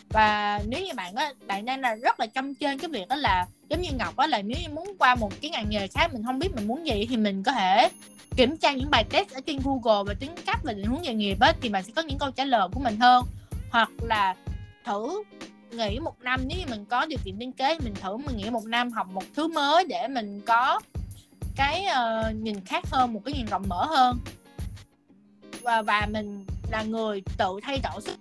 Và nếu như bạn á bạn đang là rất là chăm trên cái việc đó là giống như ngọc á là nếu như muốn qua một cái ngành nghề khác mình không biết mình muốn gì thì mình có thể kiểm tra những bài test ở trên google và tính cách và định hướng nghề nghiệp á thì bạn sẽ có những câu trả lời của mình hơn. Hoặc là thử nghỉ một năm nếu như mình có điều kiện liên kế mình thử mình nghỉ một năm học một thứ mới để mình có cái uh, nhìn khác hơn một cái nhìn rộng mở hơn và và mình là người tự thay đổi sức